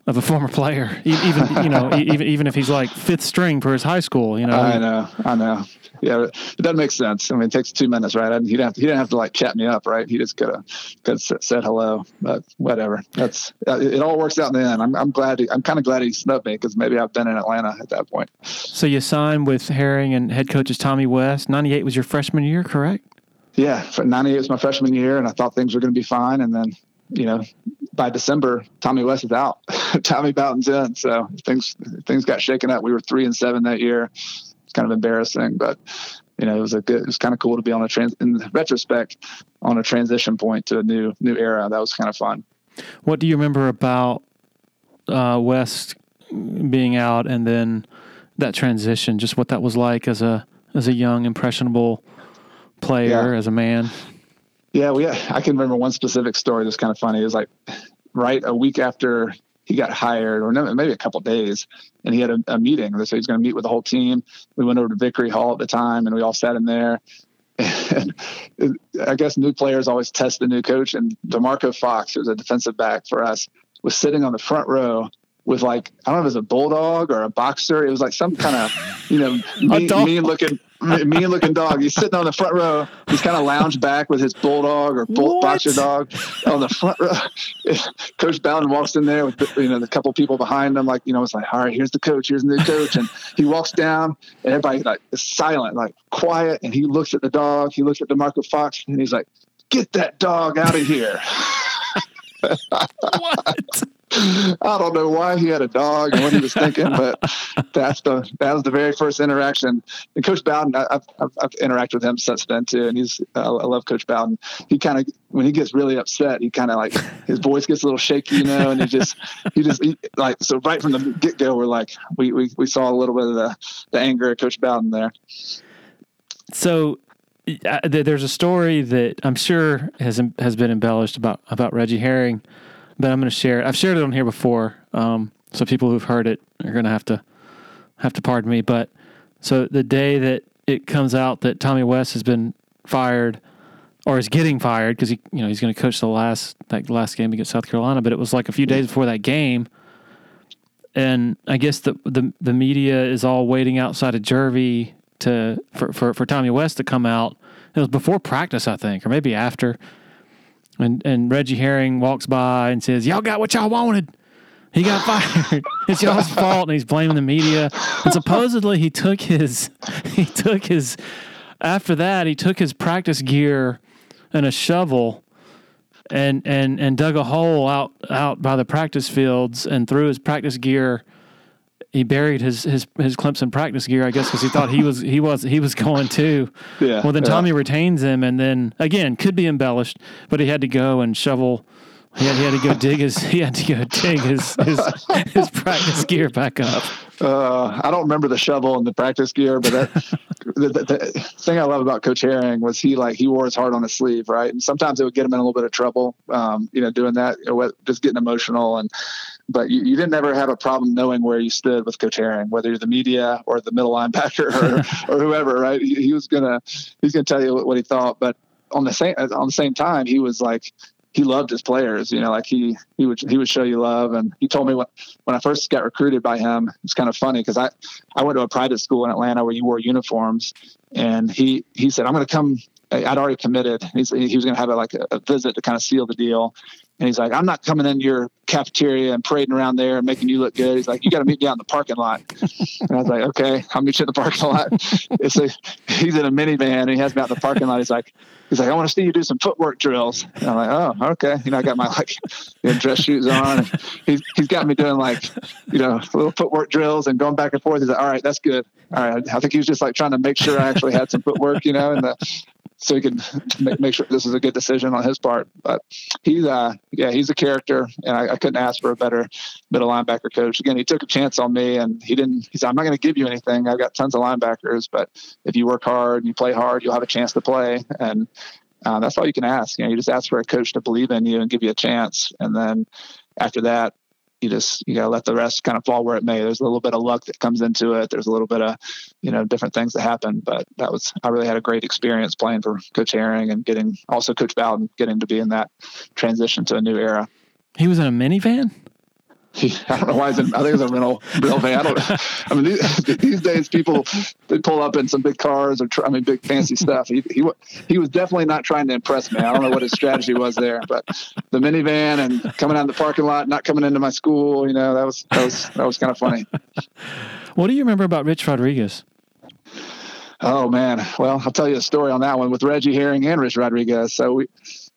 of a former player, even you know, even even if he's like fifth string for his high school, you know. I know, I know. Yeah, it doesn't make sense. I mean, it takes two minutes, right? He didn't have to, he didn't have to like chat me up, right? He just could have could said hello, but whatever. That's uh, it. All works out in the end. I'm I'm glad. He, I'm kind of glad he snubbed me because maybe I've been in Atlanta at that point. So you signed with Herring and head coach is Tommy West. '98 was your freshman year, correct? Yeah, '98 was my freshman year, and I thought things were going to be fine, and then you know, by December, Tommy West is out. Tommy Bowden's in, so things things got shaken up. We were three and seven that year. It's kind of embarrassing, but you know, it was a good. It was kind of cool to be on a trans. In retrospect, on a transition point to a new new era. That was kind of fun. What do you remember about uh, West being out, and then that transition? Just what that was like as a as a young impressionable player, yeah. as a man. Yeah, we. I can remember one specific story that's kind of funny. It was like right a week after he got hired, or maybe a couple days, and he had a, a meeting. So he's going to meet with the whole team. We went over to Victory Hall at the time, and we all sat in there. And I guess new players always test the new coach. And Demarco Fox, who was a defensive back for us, was sitting on the front row with like I don't know if it was a bulldog or a boxer. It was like some kind of you know mean, mean looking mean looking dog. He's sitting on the front row. He's kind of lounged back with his bulldog or bull, boxer dog on the front row. coach Bowden walks in there with the, you know the couple people behind him, like you know it's like all right, here's the coach, here's the new coach, and he walks down and everybody like is silent, like quiet, and he looks at the dog. He looks at the Demarco Fox and he's like, "Get that dog out of here." what? I don't know why he had a dog and what he was thinking, but that's the that was the very first interaction. And Coach Bowden, I, have I've, I've interacted with him since then too, and he's I love Coach Bowden. He kind of when he gets really upset, he kind of like his voice gets a little shaky, you know, and he just he just he, like so right from the get go, we're like we, we we saw a little bit of the the anger of Coach Bowden there. So uh, there's a story that I'm sure has has been embellished about about Reggie Herring but I'm going to share it. I've shared it on here before, um, so people who've heard it are going to have to have to pardon me. But so the day that it comes out that Tommy West has been fired or is getting fired because he you know he's going to coach the last that last game against South Carolina, but it was like a few days before that game. And I guess the the the media is all waiting outside of Jervey to for, for, for Tommy West to come out. It was before practice, I think, or maybe after. And and Reggie Herring walks by and says, "Y'all got what y'all wanted." He got fired. it's y'all's fault, and he's blaming the media. And supposedly he took his he took his after that he took his practice gear and a shovel and and and dug a hole out out by the practice fields and threw his practice gear he buried his his his Clemson practice gear, I guess, because he thought he was he was he was going too. Yeah. Well, then yeah. Tommy retains him, and then again could be embellished, but he had to go and shovel. He had, he had to go dig his he had to go dig his his, his practice gear back up. Uh, I don't remember the shovel and the practice gear, but that, the, the, the, thing I love about Coach Herring was he like he wore his heart on his sleeve, right? And sometimes it would get him in a little bit of trouble, um, you know, doing that, you know, just getting emotional and but you, you, didn't ever have a problem knowing where you stood with Coach Herring, whether you're the media or the middle linebacker or, or whoever, right? He, he was gonna he's gonna tell you what, what he thought, but on the same on the same time, he was like he loved his players. You know, like he he would he would show you love. And he told me when when I first got recruited by him, it's kind of funny because I I went to a private school in Atlanta where you wore uniforms, and he he said I'm going to come. I'd already committed. He's, he was going to have a, like a, a visit to kind of seal the deal. And he's like, I'm not coming in your cafeteria and parading around there and making you look good. He's like, you got to meet me out in the parking lot. and I was like, okay, I'll meet you in the parking lot. it's a, he's in a minivan and he has me out in the parking lot. He's like, he's like, I want to see you do some footwork drills. And I'm like, oh, okay. You know, I got my like you know, dress shoes on. he's, he's got me doing like, you know, little footwork drills and going back and forth. He's like, all right, that's good. All right. I think he was just like trying to make sure I actually had some footwork, you know, and the, so he could make, make sure this is a good decision on his part. But he's, uh, yeah, he's a character, and I, I, couldn't ask for a better middle linebacker coach. Again, he took a chance on me, and he didn't. He said, "I'm not going to give you anything. I've got tons of linebackers, but if you work hard and you play hard, you'll have a chance to play." And uh, that's all you can ask. You know, you just ask for a coach to believe in you and give you a chance, and then after that, you just you gotta let the rest kind of fall where it may. There's a little bit of luck that comes into it. There's a little bit of you know different things that happen. But that was I really had a great experience playing for Coach Herring and getting also Coach Bowden getting to be in that transition to a new era. He was in a minivan. I don't know why he's in, I think it's a rental real van. I don't. I mean, these, these, days people they pull up in some big cars or tr- I mean, big fancy stuff. He, he he was definitely not trying to impress me. I don't know what his strategy was there, but the minivan and coming out of the parking lot, not coming into my school, you know, that was that was that was kind of funny. What do you remember about Rich Rodriguez? Oh man, well, I'll tell you a story on that one with Reggie Herring and Rich Rodriguez. So we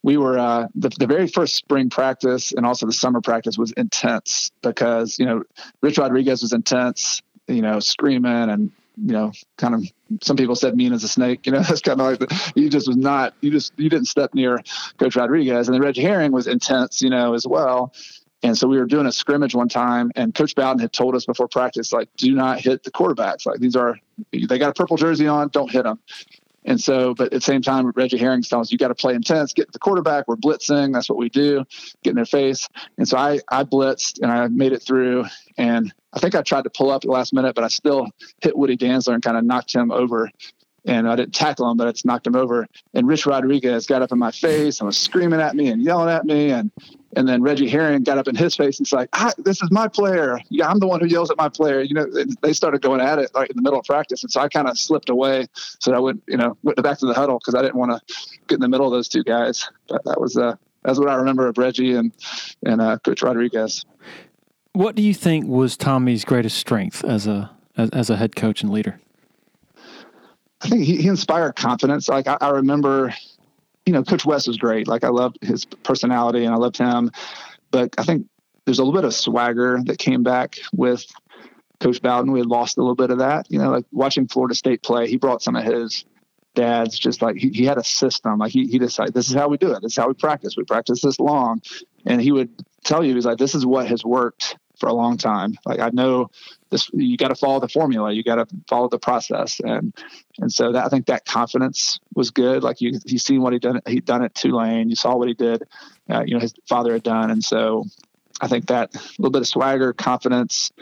we were uh, the, the very first spring practice and also the summer practice was intense because you know Rich Rodriguez was intense, you know, screaming and you know, kind of some people said mean as a snake. You know, that's kind of like you just was not you just you didn't step near Coach Rodriguez, and then Reggie Herring was intense, you know, as well. And so we were doing a scrimmage one time, and Coach Bowden had told us before practice, like, do not hit the quarterbacks. Like these are they got a purple jersey on, don't hit them. And so, but at the same time, Reggie Herring's telling us you got to play intense, get the quarterback. We're blitzing. That's what we do. Get in their face. And so I, I blitzed and I made it through. And I think I tried to pull up at the last minute, but I still hit Woody Dantzler and kind of knocked him over and I didn't tackle him, but I just knocked him over. And Rich Rodriguez got up in my face and was screaming at me and yelling at me. And and then Reggie Herring got up in his face and said, like, "This is my player. Yeah, I'm the one who yells at my player." You know, they started going at it like in the middle of practice, and so I kind of slipped away so I went, you know, went back to the huddle because I didn't want to get in the middle of those two guys. But that was uh, that's what I remember of Reggie and and uh, Coach Rodriguez. What do you think was Tommy's greatest strength as a as, as a head coach and leader? I think he, he inspired confidence. Like I, I, remember, you know, Coach West was great. Like I loved his personality and I loved him, but I think there's a little bit of swagger that came back with Coach Bowden. We had lost a little bit of that. You know, like watching Florida State play, he brought some of his dad's just like he, he had a system. Like he he decided this is how we do it. This is how we practice. We practice this long, and he would tell you he's like this is what has worked for a long time. Like I know this, you got to follow the formula, you got to follow the process, and and so that I think that confidence was good. Like you, you seen what he done, he done at Tulane. You saw what he did, uh, you know, his father had done, and so I think that little bit of swagger, confidence,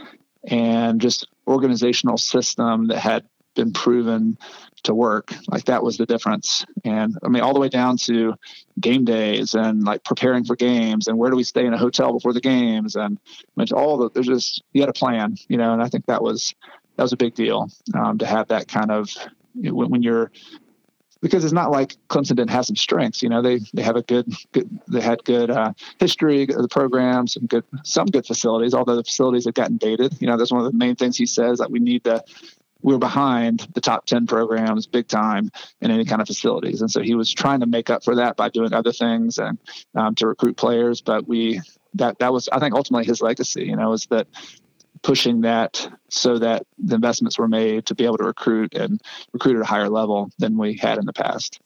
and just organizational system that had been proven to work. Like that was the difference. And I mean, all the way down to game days and like preparing for games and where do we stay in a hotel before the games and I mean, all the there's just you had a plan, you know. And I think that was that was a big deal um, to have that kind of when, when you're because it's not like Clemson didn't have some strengths. You know, they they have a good, good they had good uh, history of the program, some good some good facilities. Although the facilities have gotten dated. You know, that's one of the main things he says that we need to we were behind the top 10 programs big time in any kind of facilities. And so he was trying to make up for that by doing other things and um, to recruit players. But we, that, that was, I think, ultimately his legacy, you know, is that pushing that so that the investments were made to be able to recruit and recruit at a higher level than we had in the past.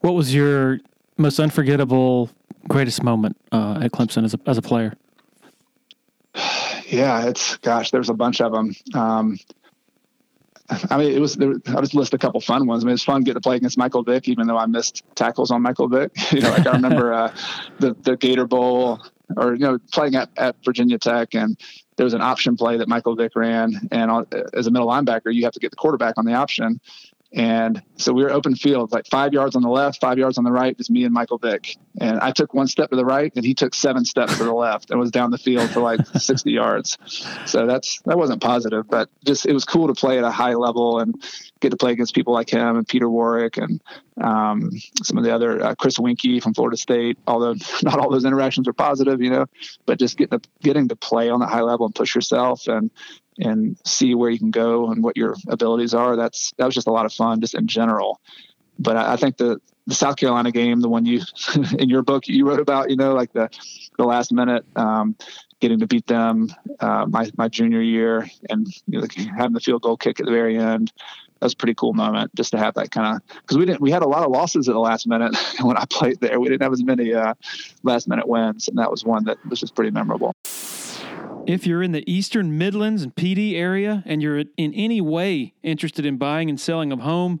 What was your most unforgettable, greatest moment uh, at Clemson as a, as a player? Yeah, it's gosh, there's a bunch of them. Um, I mean, it was. I'll just list a couple fun ones. I mean, it's fun getting to play against Michael Vick, even though I missed tackles on Michael Vick. you know, like I remember uh, the the Gator Bowl or you know playing at, at Virginia Tech, and there was an option play that Michael Vick ran, and as a middle linebacker, you have to get the quarterback on the option. And so we were open field, like five yards on the left, five yards on the right, just me and Michael Vick. And I took one step to the right, and he took seven steps to the left, and was down the field for like 60 yards. So that's that wasn't positive, but just it was cool to play at a high level and get to play against people like him and Peter Warrick and um, some of the other uh, Chris Weinke from Florida State. Although not all those interactions were positive, you know, but just getting to, getting to play on that high level and push yourself and and see where you can go and what your abilities are. That's that was just a lot of fun, just in general. But I, I think the the South Carolina game, the one you in your book you wrote about, you know, like the the last minute, um, getting to beat them uh, my my junior year, and you know, having the field goal kick at the very end. That was a pretty cool moment just to have that kind of because we didn't we had a lot of losses at the last minute when I played there. We didn't have as many uh, last minute wins, and that was one that was just pretty memorable. If you're in the Eastern Midlands and Pee Dee area and you're in any way interested in buying and selling a home,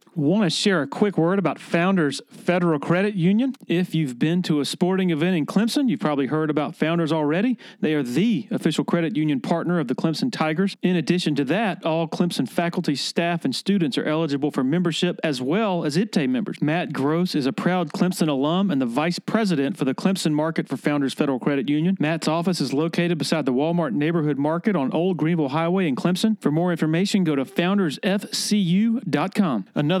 want to share a quick word about Founders Federal Credit Union. If you've been to a sporting event in Clemson, you've probably heard about Founders already. They are the official credit union partner of the Clemson Tigers. In addition to that, all Clemson faculty, staff, and students are eligible for membership as well as IPTAY members. Matt Gross is a proud Clemson alum and the vice president for the Clemson market for Founders Federal Credit Union. Matt's office is located beside the Walmart Neighborhood Market on Old Greenville Highway in Clemson. For more information, go to foundersfcu.com. Another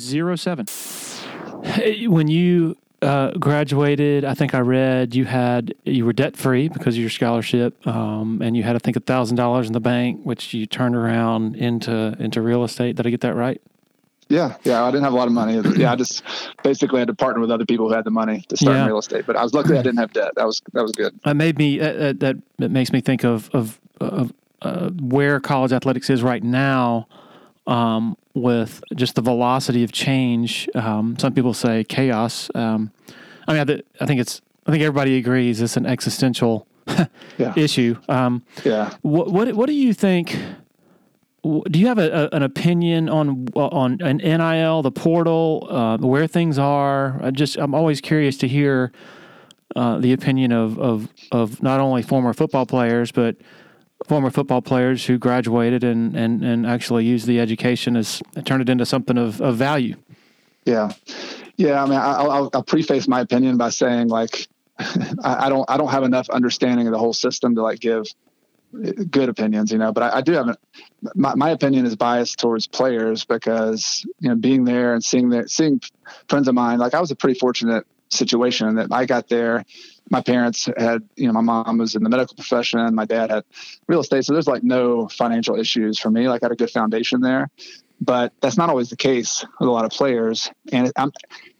07. When you uh, graduated, I think I read you had you were debt free because of your scholarship, um, and you had I think a thousand dollars in the bank, which you turned around into into real estate. Did I get that right? Yeah, yeah. I didn't have a lot of money. Yeah, I just basically had to partner with other people who had the money to start yeah. real estate. But I was lucky I didn't have debt. That was that was good. That made me that that, that makes me think of of, of uh, where college athletics is right now um, with just the velocity of change. Um, some people say chaos. Um, I mean, I, I, think it's. I think everybody agrees it's an existential yeah. issue. Um, yeah. What, what What do you think? Do you have a, a, an opinion on on an NIL, the portal, uh, where things are? I just I'm always curious to hear uh, the opinion of, of of not only former football players but former football players who graduated and, and, and actually used the education as turned it into something of, of value. Yeah. Yeah. I mean, I'll, I'll preface my opinion by saying like, I, I don't, I don't have enough understanding of the whole system to like give good opinions, you know, but I, I do have, a, my, my opinion is biased towards players because, you know, being there and seeing that, seeing friends of mine, like I was a pretty fortunate situation that I got there my parents had, you know, my mom was in the medical profession, my dad had real estate. So there's like no financial issues for me. Like I had a good foundation there, but that's not always the case with a lot of players. And I'm,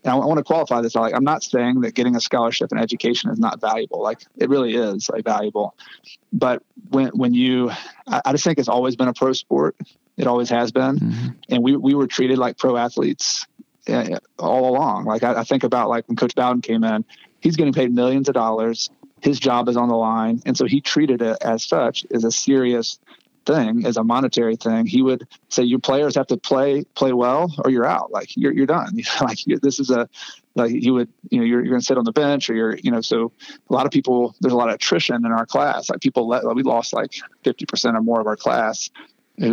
and I want to qualify this. Like, I'm not saying that getting a scholarship and education is not valuable. Like it really is like valuable. But when, when you, I, I just think it's always been a pro sport. It always has been. Mm-hmm. And we, we were treated like pro athletes uh, all along. Like I, I, think about like when Coach Bowden came in, he's getting paid millions of dollars. His job is on the line, and so he treated it as such as a serious thing, as a monetary thing. He would say, "Your players have to play play well, or you're out. Like you're you're done. like you're, this is a like he would you know you're, you're going to sit on the bench, or you're you know so a lot of people there's a lot of attrition in our class. Like people let we lost like fifty percent or more of our class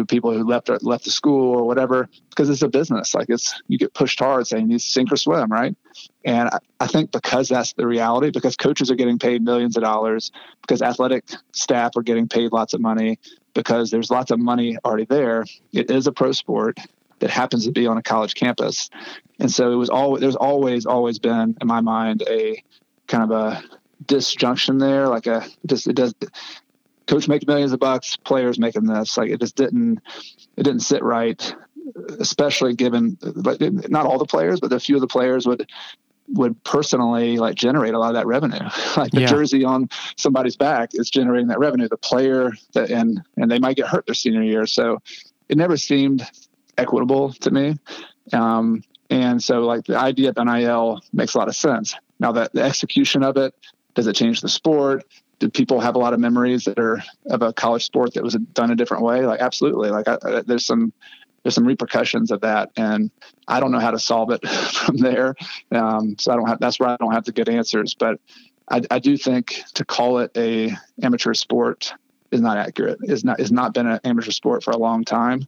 people who left left the school or whatever because it's a business. Like it's you get pushed hard saying you sink or swim, right? And I, I think because that's the reality, because coaches are getting paid millions of dollars, because athletic staff are getting paid lots of money, because there's lots of money already there. It is a pro sport that happens to be on a college campus, and so it was always there's always always been in my mind a kind of a disjunction there, like a just it does coach making millions of bucks, players making this. Like it just didn't it didn't sit right, especially given like not all the players, but a few of the players would would personally like generate a lot of that revenue. like the yeah. jersey on somebody's back is generating that revenue. The player that and and they might get hurt their senior year. So it never seemed equitable to me. Um, and so like the idea of NIL makes a lot of sense. Now that the execution of it, does it change the sport? Do people have a lot of memories that are of a college sport that was done a different way? Like absolutely. Like I, there's some there's some repercussions of that, and I don't know how to solve it from there. Um, so I don't have. That's where I don't have the good answers. But I, I do think to call it a amateur sport is not accurate. is not is not been an amateur sport for a long time,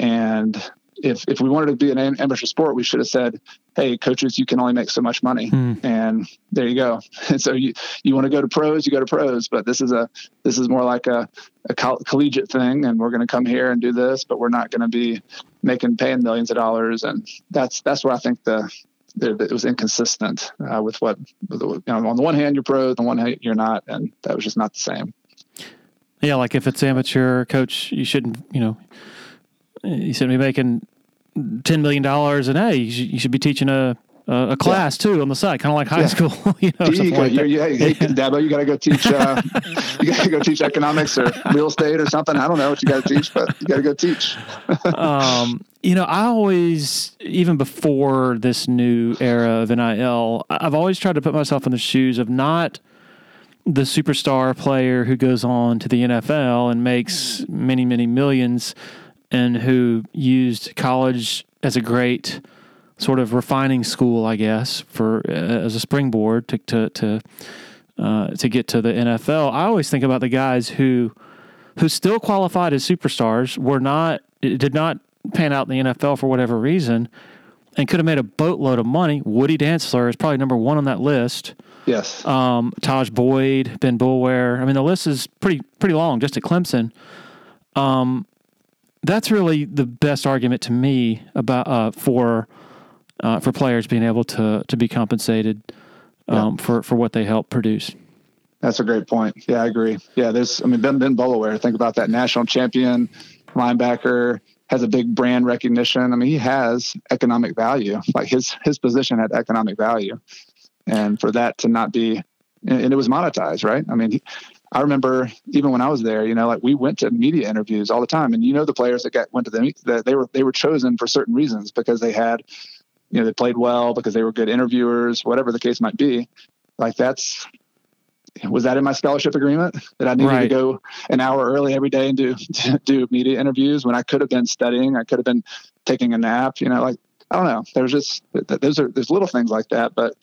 and if if we wanted to be an amateur sport, we should have said, "Hey, coaches, you can only make so much money," mm. and there you go. And so you you want to go to pros, you go to pros, but this is a this is more like a, a coll- collegiate thing, and we're going to come here and do this, but we're not going to be making paying millions of dollars, and that's that's where I think the it was inconsistent uh, with what you know, on the one hand you're pro, on the one hand you're not, and that was just not the same. Yeah, like if it's amateur coach, you shouldn't you know you shouldn't be making ten million dollars, and hey, you should, you should be teaching a a class yeah. too on the side, kind of like high yeah. school. you know, you, like you, hey, hey, Dabo, you got to go teach. Uh, you got to go teach economics or real estate or something. I don't know what you got to teach, but you got to go teach. um, you know, I always, even before this new era of NIL, I've always tried to put myself in the shoes of not the superstar player who goes on to the NFL and makes many, many millions and who used college as a great sort of refining school, I guess, for uh, as a springboard to to to, uh, to get to the NFL. I always think about the guys who who still qualified as superstars were not did not pan out in the NFL for whatever reason, and could have made a boatload of money. Woody Dantzler is probably number one on that list. Yes. Um, Tajh Boyd, Ben Boulware. I mean, the list is pretty pretty long just at Clemson. Um, that's really the best argument to me about uh, for uh, for players being able to to be compensated um, yeah. for for what they help produce. That's a great point. Yeah, I agree. Yeah, there's I mean Ben Ben Boulware. Think about that national champion linebacker has a big brand recognition. I mean, he has economic value. Like his his position had economic value, and for that to not be and it was monetized, right? I mean, I remember even when I was there, you know, like we went to media interviews all the time, and you know, the players that got went to them, that they were they were chosen for certain reasons because they had, you know, they played well because they were good interviewers, whatever the case might be. Like that's was that in my scholarship agreement that I needed right. to go an hour early every day and do do media interviews when I could have been studying, I could have been taking a nap, you know, like I don't know. There's just those are there's little things like that, but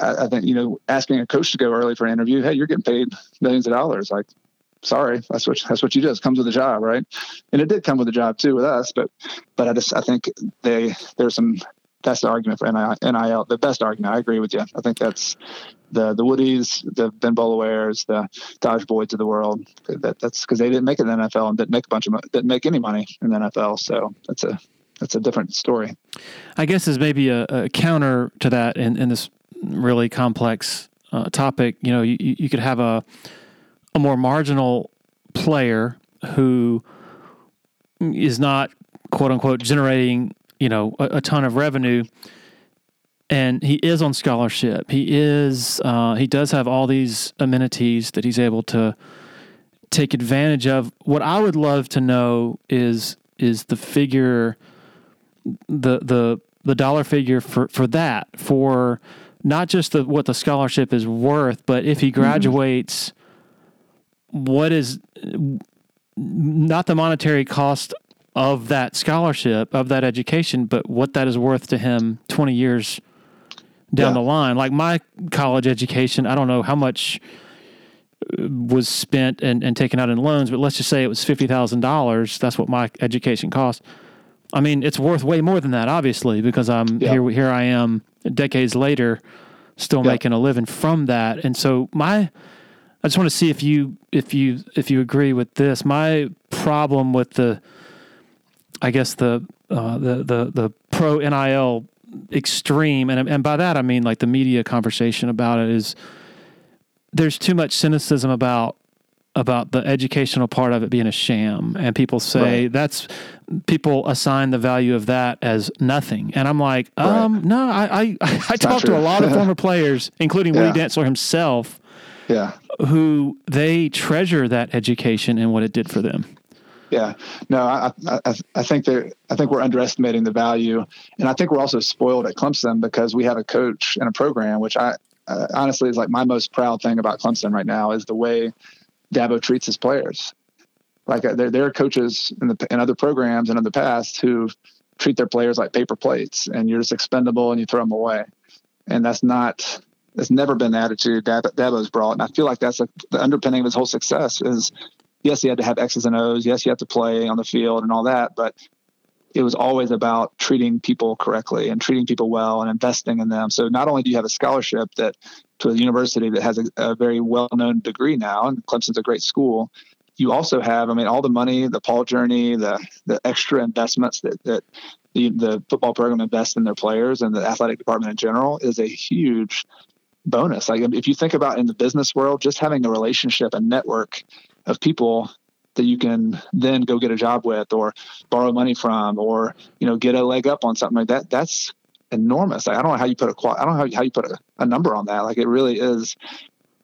I, I, think you know asking a coach to go early for an interview, hey, you're getting paid millions of dollars. Like, sorry, that's what that's what you do. It comes with a job, right? And it did come with a job too with us, but but I just I think they there's some that's the argument for NIL. The best argument. I agree with you. I think that's the the Woodies, the Ben Boulwares, the Tajh Boyds of the world. That that's because they didn't make it in the NFL and didn't make a bunch of didn't make any money in the NFL. So that's a that's a different story. I guess as maybe a, a counter to that in, in this really complex uh, topic, you know, you, you could have a a more marginal player who is not quote unquote generating you know a, a ton of revenue and he is on scholarship. He is uh, he does have all these amenities that he's able to take advantage of. What i would love to know is is the figure the the the dollar figure for for that for not just the what the scholarship is worth, but if he mm-hmm. graduates, mm-hmm. what is not the monetary cost of that scholarship of that education, but what that is worth to him twenty years down yeah. the line. Like my college education, I don't know how much was spent and, and taken out in loans, but let's just say it was fifty thousand dollars. That's what my education cost. I mean, it's worth way more than that, obviously, because I'm yeah. here. Here I am, decades later, still yeah. making a living from that. And so my, I just want to see if you if you if you agree with this. My problem with the, I guess the uh, the the the pro NIL extreme, and and by that I mean like the media conversation about it is there's too much cynicism about about the educational part of it being a sham. And people say right. that's people assign the value of that as nothing. And i'm like um right. no i i, I talked to a lot of former players including yeah. woody dantzler himself yeah. who they treasure that education and what it did for them. Yeah. No i i, I think they i think we're underestimating the value. And i think we're also spoiled at clemson because we have a coach and a program which i uh, honestly is like my most proud thing about Clemson right now is the way Dabo treats his players. Like uh, there, there are coaches in the in other programs and in the past who treat their players like paper plates, and you're just expendable and you throw them away. And that's not that's never been the attitude Dab, Dabo's brought. And I feel like that's a, the underpinning of his whole success is yes, he had to have X's and O's. Yes, he had to play on the field and all that, but it was always about treating people correctly and treating people well and investing in them. So not only do you have a scholarship that to a university that has a, a very well-known degree now, and Clemson's a great school, you also have, I mean, all the money, the PAW Journey, the the extra investments that that the, the football program invests in their players and the athletic department in general is a huge bonus. Like if you think about in the business world, just having a relationship, a network of people that you can then go get a job with or borrow money from or you know get a leg up on something like that that's enormous. I don't know how you put a i don't know how you put a, a number on that. Like it really is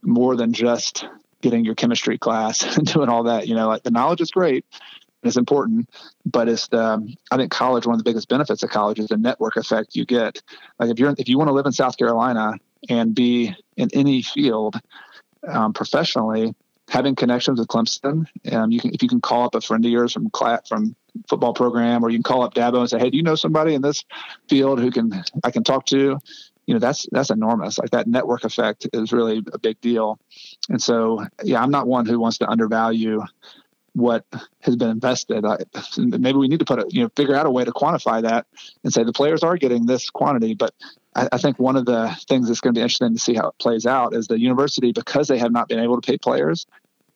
more than just getting your chemistry class and doing all that you know like the knowledge is great and it's important but it's the um, i think college one of the biggest benefits of college is the network effect you get. Like if you're if you want to live in south carolina and be in any field um, professionally having connections with Clemson. Um, you can if you can call up a friend of yours from from football program, or you can call up Dabo and say, "Hey, do you know somebody in this field who can I can talk to?" You know, that's that's enormous. Like that network effect is really a big deal. And so, yeah, I'm not one who wants to undervalue what has been invested. I, maybe we need to put a you know figure out a way to quantify that and say the players are getting this quantity, but I, think one of the things that's going to be interesting to see how it plays out is the university, because they have not been able to pay players,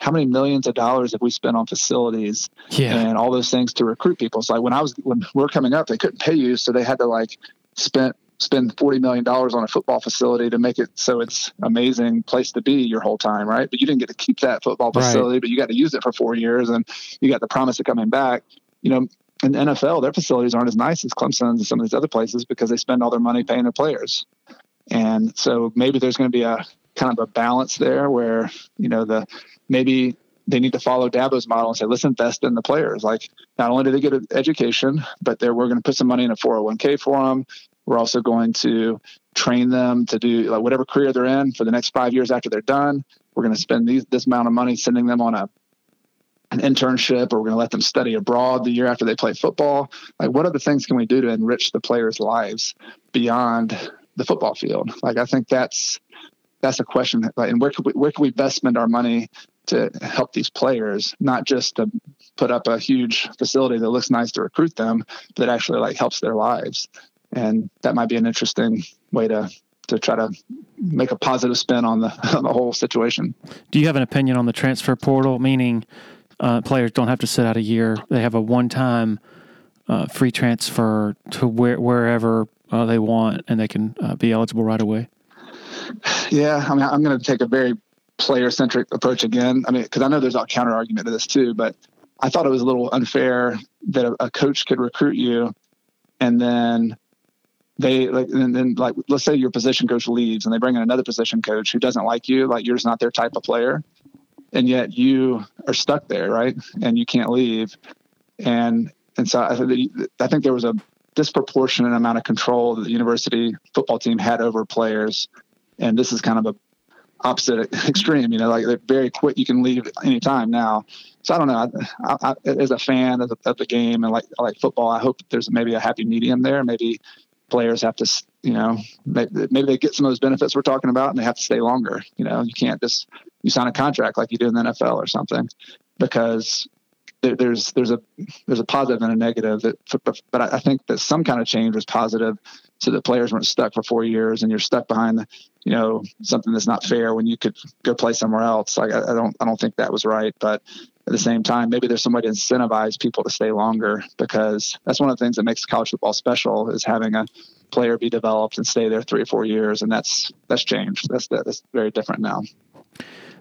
how many millions of dollars have we spent on facilities yeah. and all those things to recruit people? So like when I was when we are coming up, they couldn't pay you, so they had to like spend spend forty million dollars on a football facility to make it so it's amazing place to be your whole time, right? But you didn't get to keep that football facility, right. but you got to use it for four years, and you got the promise of coming back. You know, in the NFL, their facilities aren't as nice as Clemson's and some of these other places because they spend all their money paying their players. And so maybe there's going to be a kind of a balance there where, you know, the maybe they need to follow Dabo's model and say, let's invest in the players. Like not only do they get an education, but we're going to put some money in a 401k for them. We're also going to train them to do like whatever career they're in for the next five years after they're done. We're going to spend these, this amount of money sending them on a an internship or we're going to let them study abroad the year after they play football like what other things can we do to enrich the players lives beyond the football field like i think that's that's a question like, and where could we where can we best spend our money to help these players not just to put up a huge facility that looks nice to recruit them but actually like helps their lives and that might be an interesting way to to try to make a positive spin on the on the whole situation. Do you have an opinion on the transfer portal? Meaning, uh, players don't have to sit out a year; they have a one-time uh, free transfer to where, wherever uh, they want, and they can uh, be eligible right away. Yeah, I mean, I'm going to take a very player-centric approach again. I mean, because I know there's a counter argument to this too, but I thought it was a little unfair that a, a coach could recruit you and then they like and then like let's say your position coach leaves and they bring in another position coach who doesn't like you like you're just not their type of player and yet you are stuck there right? And you can't leave. And and so I, I think there was a disproportionate amount of control that the university football team had over players. And this is kind of a opposite extreme you know like they're very quick you can leave anytime now so i don't know I, I, as a fan of the, of the game and like like football i hope there's maybe a happy medium there maybe players have to, you know, maybe they get some of those benefits we're talking about and they have to stay longer. You know, you can't just you sign a contract like you do in the NFL or something because there, there's there's a there's a positive and a negative. That, but I think that some kind of change was positive, so that players weren't stuck for four years and you're stuck behind, you know, something that's not fair when you could go play somewhere else. Like I, don't I don't think that was right, but at the same time, maybe there's some way to incentivize people to stay longer because that's one of the things that makes college football special is having a player be developed and stay there three or four years, and that's that's changed. That's that's very different now.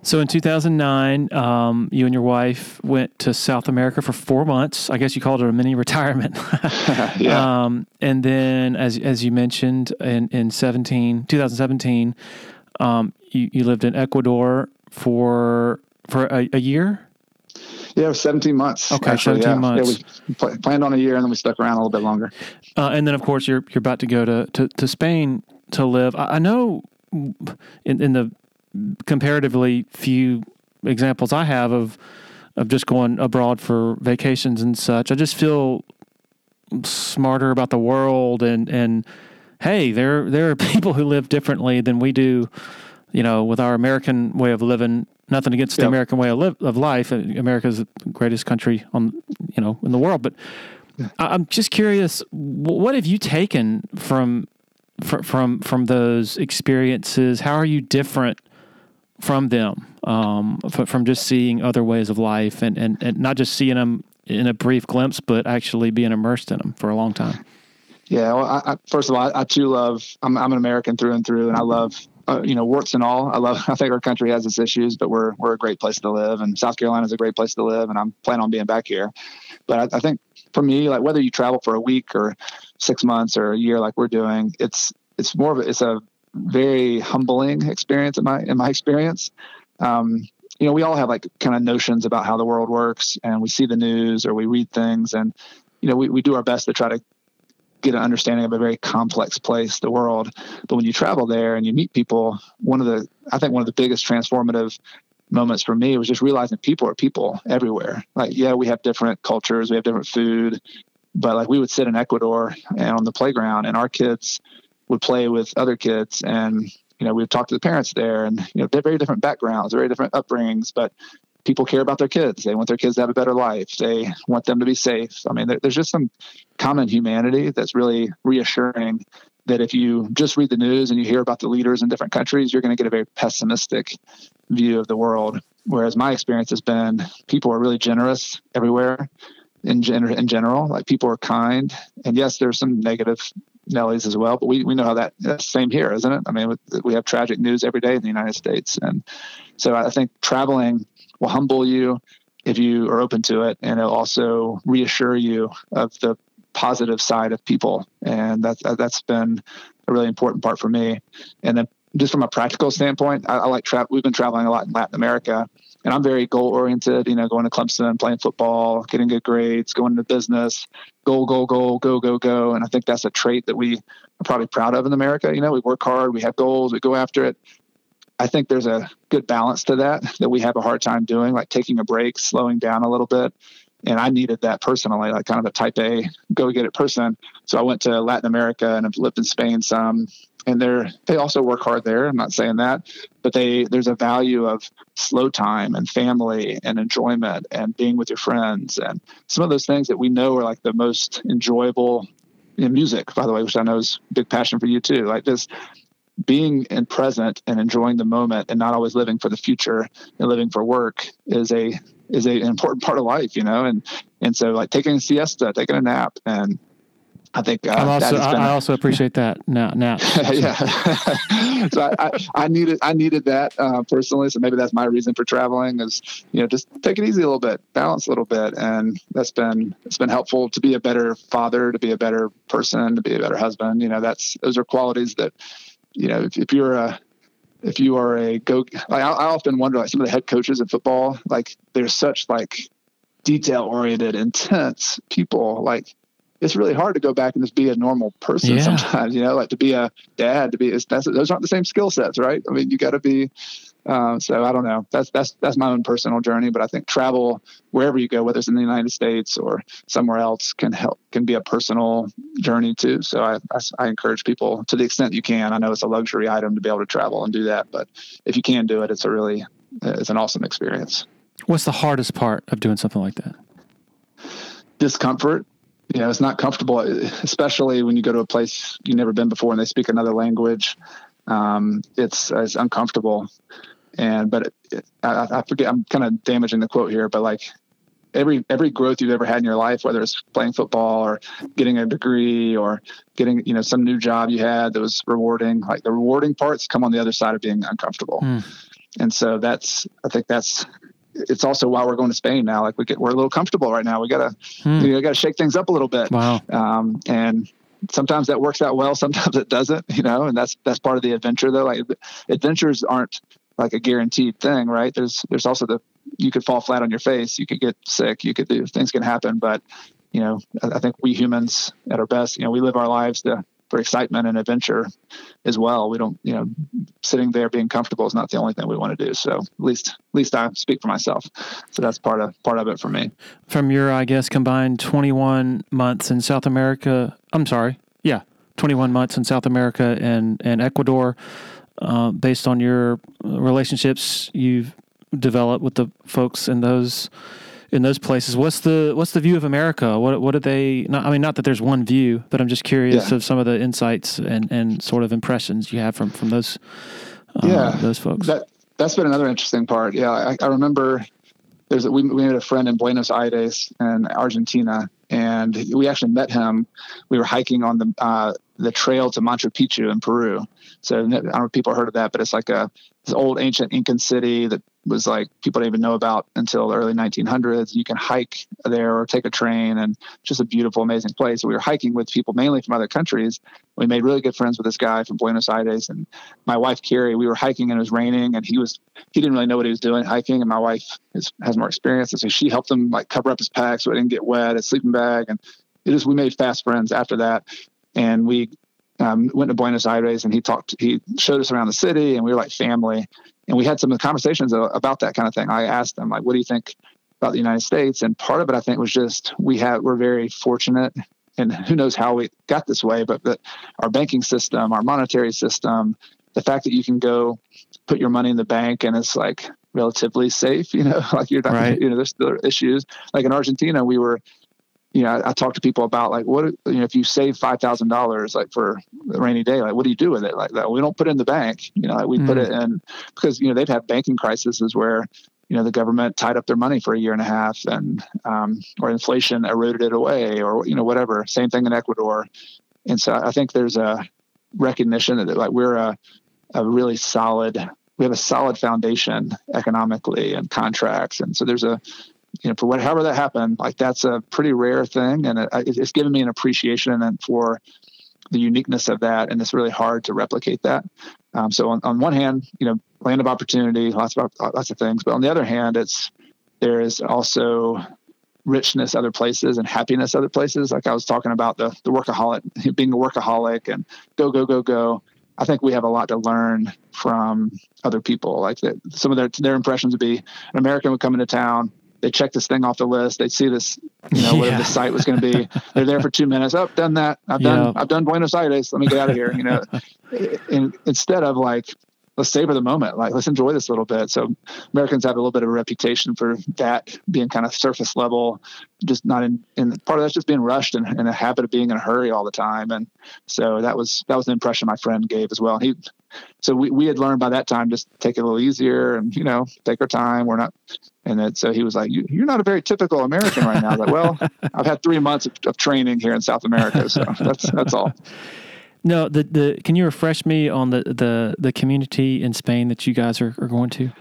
So in 2009, um, you and your wife went to South America for four months. I guess you called it a mini retirement. yeah. Um, and then, as as you mentioned, in in 17, 2017, um, you, you lived in Ecuador for for a, a year. Yeah, it was 17 months. Okay, actually, 17 yeah. months. Yeah, we pl- planned on a year and then we stuck around a little bit longer. Uh, and then, of course, you're you're about to go to, to, to Spain to live. I, I know in, in the comparatively few examples I have of of just going abroad for vacations and such. I just feel smarter about the world and and hey, there there are people who live differently than we do. You know, with our American way of living. Nothing against the American way of, live, of life. America is the greatest country on you know in the world, but I'm just curious. What have you taken from from from those experiences? How are you different from them, um, from just seeing other ways of life and, and, and not just seeing them in a brief glimpse, but actually being immersed in them for a long time? Yeah. Well, I, I, first of all, I, I, too love, I'm, I'm an American through and through, and I love, uh, you know, warts and all. I love, I think our country has its issues, but we're, we're a great place to live and South Carolina is a great place to live. And I'm planning on being back here. But I, I think for me, like whether you travel for a week or six months or a year, like we're doing, it's, it's more of a, it's a very humbling experience in my in my experience. Um, you know, we all have like kind of notions about how the world works, and we see the news or we read things, and you know, we, we do our best to try to get an understanding of a very complex place, the world. But when you travel there and you meet people, one of the I think one of the biggest transformative moments for me was just realizing people are people everywhere. Like, yeah, we have different cultures, we have different food, but like we would sit in Ecuador and on the playground, and our kids would play with other kids and you know we would talk to the parents there and you know they're very different backgrounds very different upbringings but people care about their kids. They want their kids to have a better life. They want them to be safe. I mean there, there's just some common humanity that's really reassuring that if you just read the news and you hear about the leaders in different countries you're going to get a very pessimistic view of the world. Whereas my experience has been people are really generous everywhere in, gen- in general. Like people are kind. And yes there's some negative Nellies as well. But we, we know how that that's same here, isn't it? I mean, we have tragic news every day in the United States, and so I think traveling will humble you if you are open to it, and it'll also reassure you of the positive side of people, and that's that's been a really important part for me. And then just from a practical standpoint, I, I like travel. We've been traveling a lot in Latin America, and I'm very goal oriented. You know, going to Clemson, playing football, getting good grades, going into business, goal, goal, goal, go, go, go. And I think that's a trait that we are probably proud of in America. You know, we work hard, we have goals, we go after it. I think there's a good balance to that that we have a hard time doing, like taking a break, slowing down a little bit. And I needed that personally, like kind of a type A go get it person. So I went to Latin America and I've lived in Spain some and they're they also work hard there i'm not saying that but they there's a value of slow time and family and enjoyment and being with your friends. And some of those things that we know are like the most enjoyable in music by the way which i know is big passion for you too. Like this being in present and enjoying the moment and not always living for the future and living for work is a is a, an important part of life you know? And and so like taking a siesta taking a nap and I think uh, also, I, I, also appreciate that now. Now, yeah. so I, I, I, needed I needed that uh, personally. So maybe that's my reason for traveling is you know just take it easy a little bit, balance a little bit, and that's been it's been helpful to be a better father, to be a better person, to be a better husband. You know, that's those are qualities that you know if, if you're a if you are a go like I, I often wonder like some of the head coaches in football like they're such like detail oriented intense people like it's really hard to go back and just be a normal person yeah. sometimes, you know, like to be a dad, to be, that's, those aren't the same skill sets, right? I mean, you got to be, Uh, so I don't know. That's that's that's my own personal journey. But I think travel wherever you go, whether it's in the United States or somewhere else, can help can be a personal journey too. So I, I, I encourage people to the extent you can. I know it's a luxury item to be able to travel and do that, but if you can do it, it's a really it's an awesome experience. What's the hardest part of doing something like that? Discomfort you know, it's not comfortable, especially when you go to a place you've never been before and they speak another language. Um, it's, it's uncomfortable. And, but it, it, I, I forget, I'm kind of damaging the quote here, but like every, every growth you've ever had in your life, whether it's playing football or getting a degree or getting, you know, some new job you had that was rewarding, like the rewarding parts come on the other side of being uncomfortable. Mm. And so that's, I think that's it's also why we're going to Spain now. Like we get, we're a little comfortable right now. We gotta, hmm. know, gotta shake things up a little bit. Wow. Um, and sometimes that works out well. Sometimes it doesn't, you know, and that's, that's part of the adventure though. Like adventures aren't like a guaranteed thing, right? There's, there's also the, you could fall flat on your face. You could get sick. You could do, things can happen, but you know, I, I think we humans at our best, you know, we live our lives to, for excitement and adventure as well. We don't, you know, sitting there being comfortable is not the only thing we want to do. So at least, at least I speak for myself. So that's part of part of it for me. From your, I guess, combined 21 months in South America. I'm sorry, yeah, 21 months in South America and and Ecuador. Uh, based on your relationships you've developed with the folks in those in those places. What's the what's the view of America? What what do they? Not, I mean, not that there's one view, but I'm just curious yeah. of some of the insights and, and sort of impressions you have from from those uh, yeah those folks. That that's been another interesting part. Yeah, I, I remember there's a, we we had a friend in Buenos Aires in Argentina, and we actually met him. We were hiking on the uh, the trail to Machu Picchu in Peru. So I don't know if people heard of that, but it's like a this old ancient Incan city that was like people didn't even know about until the early 1900s. You can hike there or take a train, and just a beautiful, amazing place. We were hiking with people mainly from other countries. We made really good friends with this guy from Buenos Aires, and my wife Carrie. We were hiking and it was raining, and he was he didn't really know what he was doing hiking, and my wife is, has more experience, and so she helped him like cover up his pack so it didn't get wet, his sleeping bag, and it just we made fast friends after that, and we um, went to Buenos Aires and he talked, he showed us around the city and we were like family. And we had some conversations about that kind of thing. I asked them like, what do you think about the United States? And part of it, I think, was just we had, we're very fortunate and who knows how we got this way, but that our banking system, our monetary system, the fact that you can go put your money in the bank and it's like relatively safe, you know, like you're not, right. you know, there's still issues. Like in Argentina, we were you know, I, I, talk to people about like what you know if you save five thousand dollars like for a rainy day, like what do you do with it? Like that, we don't put it in the bank. You know, like we mm. put it in because you know they've had banking crises where you know the government tied up their money for a year and a half and um, or inflation eroded it away or you know whatever. Same thing in Ecuador, and so I think there's a recognition that like we're a a really solid we have a solid foundation economically and contracts and so there's a you know, for whatever that happened, like that's a pretty rare thing, and it, it's given me an appreciation and for the uniqueness of that, and it's really hard to replicate that. Um, so on, on one hand, you know, land of opportunity, lots of lots of things, but on the other hand, it's there is also richness other places and happiness other places. Like I was talking about the the workaholic, being a workaholic, and go go go go. I think we have a lot to learn from other people. Like that, some of their their impressions would be an American would come into town, they check this thing off the list. They see this, you know, whatever yeah. the site was going to be. They're there for two minutes. Oh, done that. I've done. Yep. I've done Buenos Aires. Let me get out of here. You know, and instead of like, let's savor the moment. Like, let's enjoy this a little bit. So Americans have a little bit of a reputation for that being kind of surface level, just not in. And part of that's just being rushed and, and a habit of being in a hurry all the time. And so that was that was the impression my friend gave as well. He so we, we had learned by that time just take it a little easier and you know take our time. We're not and then so he was like you, you're not a very typical american right now. I was like well i've had three months of, of, training here in south america so that's that's all. No the the can you refresh me on the the the community in spain that you guys are, are going to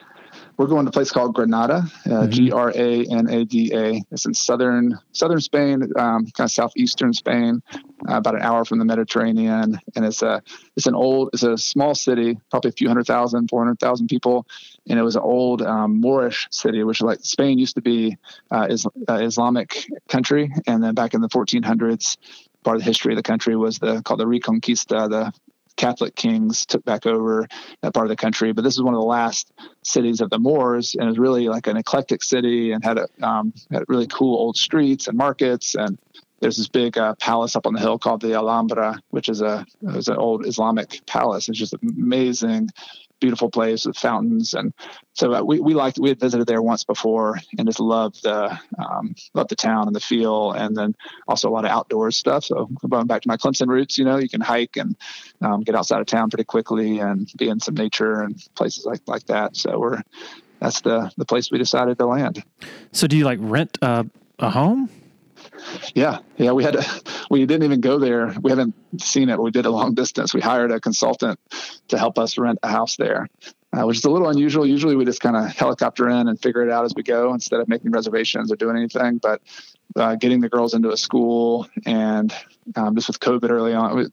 we're going to a place called Granada, uh, mm-hmm. G R A N A D A. It's in southern southern Spain, um, kind of southeastern Spain, uh, about an hour from the Mediterranean. And it's a it's an old it's a small city, probably a few hundred thousand, four hundred thousand people. And it was an old um, Moorish city, which like Spain used to be uh, is, uh, Islamic country, and then back in the 1400s, part of the history of the country was the called the Reconquista, the Catholic kings took back over that part of the country. But this is one of the last cities of the Moors, and it was really like an eclectic city and had a um, had really cool old streets and markets and there's this big uh, palace up on the hill called the Alhambra, which is a was an old Islamic palace. It's just amazing, beautiful place with fountains, and so uh, we we liked we had visited there once before and just loved the um, loved the town and the feel, and then also a lot of outdoors stuff. So going back to my Clemson roots, you know, you can hike and um, get outside of town pretty quickly and be in some nature and places like like that. So we're that's the the place we decided to land. So do you like rent uh, a home? Yeah, yeah, we had to, we didn't even go there. We haven't seen it. We did a long distance. We hired a consultant to help us rent a house there, uh, which is a little unusual. Usually, we just kind of helicopter in and figure it out as we go instead of making reservations or doing anything. But uh, getting the girls into a school and um, just with COVID early on,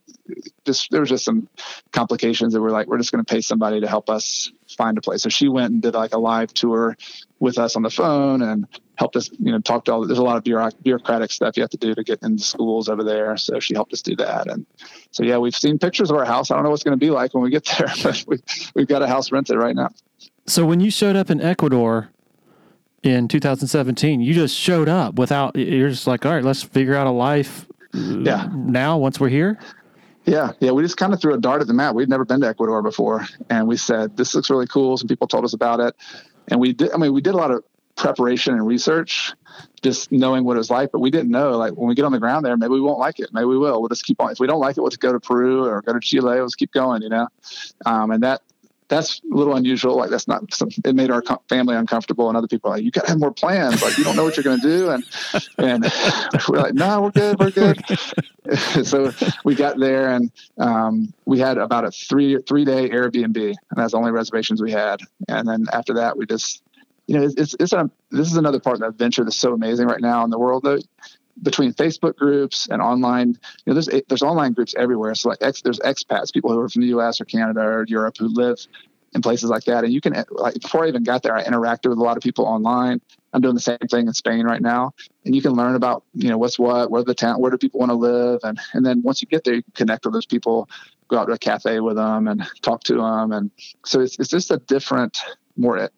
just there was just some complications that were like, we're just going to pay somebody to help us find a place. So she went and did like a live tour with us on the phone and helped us, you know, talk to all. There's a lot of bureaucratic stuff you have to do to get into schools over there. So she helped us do that. And so yeah, we've seen pictures of our house. I don't know what's going to be like when we get there, but we, we've got a house rented right now. So when you showed up in Ecuador in 2017, you just showed up without. You're just like, all right, let's figure out a life. Uh, yeah. Now, once we're here. Yeah, yeah, we just kind of threw a dart at the map. We'd never been to Ecuador before, and we said this looks really cool. Some people told us about it, and we did. I mean, we did a lot of preparation and research, just knowing what it was like. But we didn't know, like when we get on the ground there, maybe we won't like it. Maybe we will. We'll just keep on. If we don't like it, we'll just go to Peru or go to Chile. Let's keep going, you know. Um, and that that's a little unusual. Like that's not. It made our family uncomfortable, and other people like, you got to have more plans. Like you don't know what you're going to do, and and we're like, no, we're good, we're good. so we got there, and um, we had about a three three day Airbnb, and that's the only reservations we had. And then after that, we just, you know, it's it's a, this is another part of that venture that's so amazing right now in the world. Though between Facebook groups and online, you know, there's eh, there's online groups everywhere. So like ex, there's expats, people who are from the U.S. or Canada or Europe who live in places like that. And you can eh, like before I even got there, I interacted with a lot of people online. I'm doing the same thing in Spain right now, and you can learn about you know what's what, where the town, where do people want to live, and and then once you get there, you can connect with those people, go out to a cafe with them, and talk to them, and so it's it's just a different, more eh,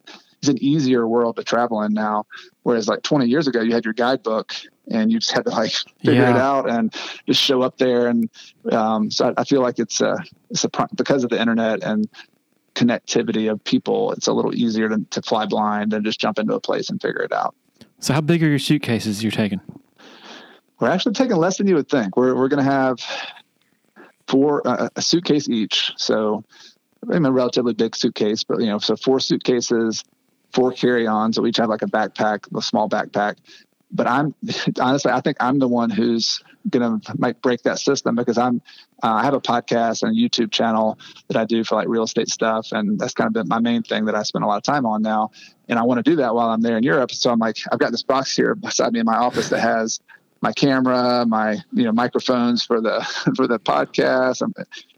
it's an easier world to travel in now. Whereas like 20 years ago, you had your guidebook and you just had to like figure yeah. it out and just show up there. And um, so I, I, feel like it's a, it's a because of the internet and connectivity of people, it's a little easier to, to fly blind and just jump into a place and figure it out. So how big are your suitcases you're taking? We're actually taking less than you would think. We're we're going to have four uh, a suitcase each. So I mean, a relatively big suitcase, but you know, so four suitcases, four carry-ons. We each have like a backpack, a small backpack, but I'm honestly, I think I'm the one who's gonna might break that system because I'm uh, I have a podcast and a YouTube channel that I do for like real estate stuff, and that's kind of been my main thing that I spend a lot of time on now. And I want to do that while I'm there in Europe. So I'm like, I've got this box here beside me in my office that has my camera, my you know microphones for the for the podcast.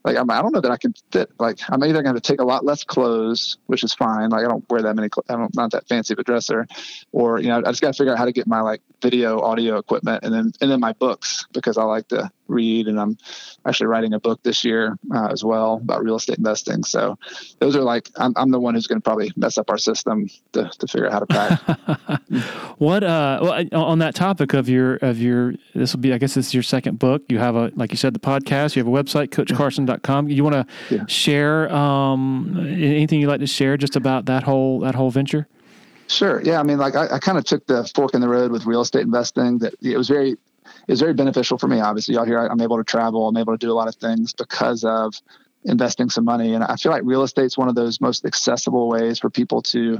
Like I'm, I don't know that I can fit. Like I'm either going to take a lot less clothes, which is fine. Like I don't wear that many. I don't not that fancy of a dresser, or you know I just got to figure out how to get my like video audio equipment and then and then my books because I like to read and I'm actually writing a book this year uh, as well about real estate investing. So those are like I'm, I'm the one who's going to probably mess up our system to, to figure out how to pack. what uh well on that topic of your of your this will be I guess this is your second book. You have a like you said the podcast. You have a website coachcarson.com. You want to yeah. share um anything you'd like to share just about that whole that whole venture? Sure. Yeah. I mean, like I, I kind of took the fork in the road with real estate investing. That it was very is very beneficial for me. Obviously, out here, I'm able to travel. I'm able to do a lot of things because of investing some money. And I feel like real estate is one of those most accessible ways for people to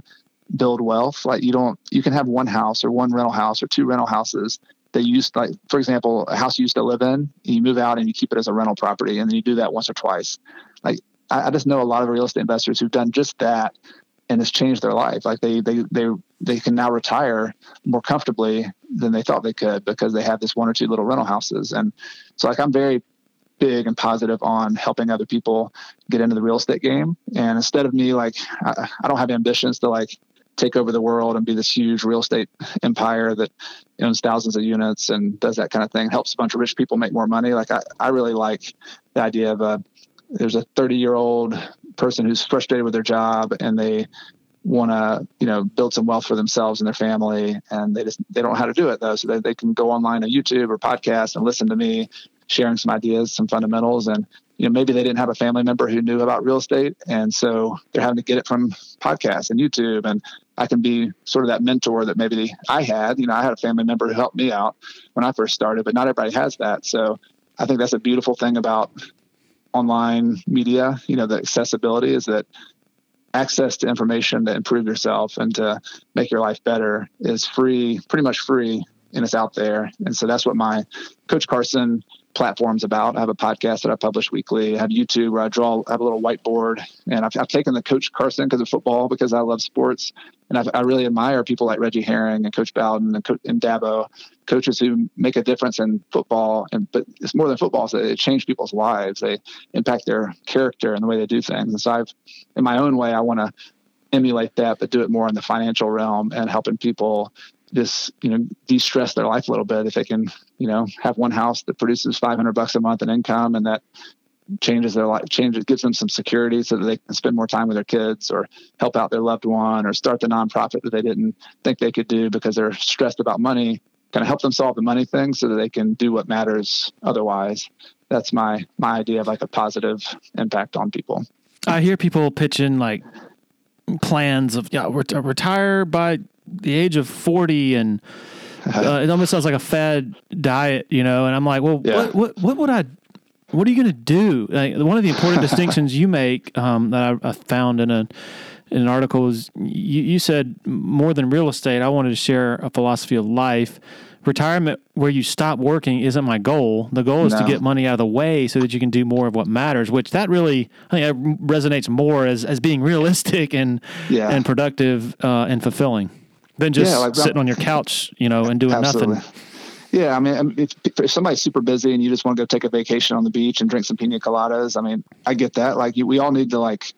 build wealth. Like you don't, you can have one house or one rental house or two rental houses that you used, like for example, a house you used to live in. You move out and you keep it as a rental property, and then you do that once or twice. Like I, I just know a lot of real estate investors who've done just that and it's changed their life. Like they they they they can now retire more comfortably than they thought they could because they have this one or two little rental houses. And so like I'm very big and positive on helping other people get into the real estate game. And instead of me like I, I don't have ambitions to like take over the world and be this huge real estate empire that owns thousands of units and does that kind of thing, helps a bunch of rich people make more money. Like I, I really like the idea of a there's a 30 year old person who's frustrated with their job and they want to you know build some wealth for themselves and their family and they just they don't know how to do it though. So they, they can go online on youtube or podcast and listen to me sharing some ideas some fundamentals and you know maybe they didn't have a family member who knew about real estate and so they're having to get it from podcasts and youtube and i can be sort of that mentor that maybe i had. You know i had a family member who helped me out when i first started but not everybody has that. So i think that's a beautiful thing about online media you know the accessibility is that access to information to improve yourself and to make your life better is free, pretty much free, and it's out there. And so that's what my Coach Carson platforms about. I have a podcast that I publish weekly. I have YouTube where I draw, I have a little whiteboard, and I've, I've taken the Coach Carson because of football because I love sports, and I've, i really admire people like Reggie Herring and Coach Bowden and, Co- and Dabo, coaches who make a difference in football. And but it's more than football; so it changed people's lives. They impact their character and the way they do things. And so I've, in my own way, I want to emulate that, but do it more in the financial realm and helping people just you know de-stress their life a little bit if they can you know have one house that produces 500 bucks a month in income and that changes their life changes gives them some security so that they can spend more time with their kids or help out their loved one or start the nonprofit that they didn't think they could do because they're stressed about money. Kind of help them solve the money thing so that they can do what matters otherwise. That's my my idea of like a positive impact on people. I hear people pitching like plans of yeah ret- retire by the age of 40 and uh, it almost sounds like a fad diet, you know. And I'm like, well, yeah. what, what, what would I, what are you going to do? Like, one of the important distinctions you make um, that I, I, found in a in an article is you, you said more than real estate. I wanted to share a philosophy of life. Retirement where you stop working isn't my goal. The goal is no. to get money out of the way so that you can do more of what matters. Which that really I think resonates more as as being realistic and yeah. and productive uh, and fulfilling than just yeah, like, sitting on your couch, you know, and doing absolutely. nothing. Yeah, I mean, if, if, somebody's super busy and you just want to go take a vacation on the beach and drink some pina coladas, I mean, I get that. Like, we all need to like,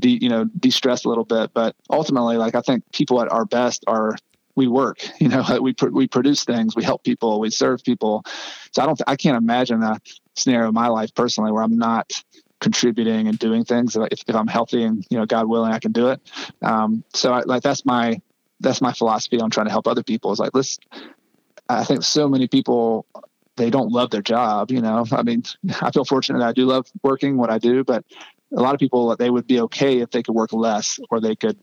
de, you know, de-stress a little bit. But ultimately, like, I think people at our best are we work. You know, we we produce things, we help people, we serve people. So I don't, I can't imagine a scenario in my life personally where I'm not contributing and doing things. If, if I'm healthy and you know, God willing, I can do it. Um, so I, like that's my that's my philosophy on trying to help other people is like let's i think so many people they don't love their job you know? I mean i feel fortunate that i do love working what i do but a lot of people they would be okay if they could work less or they could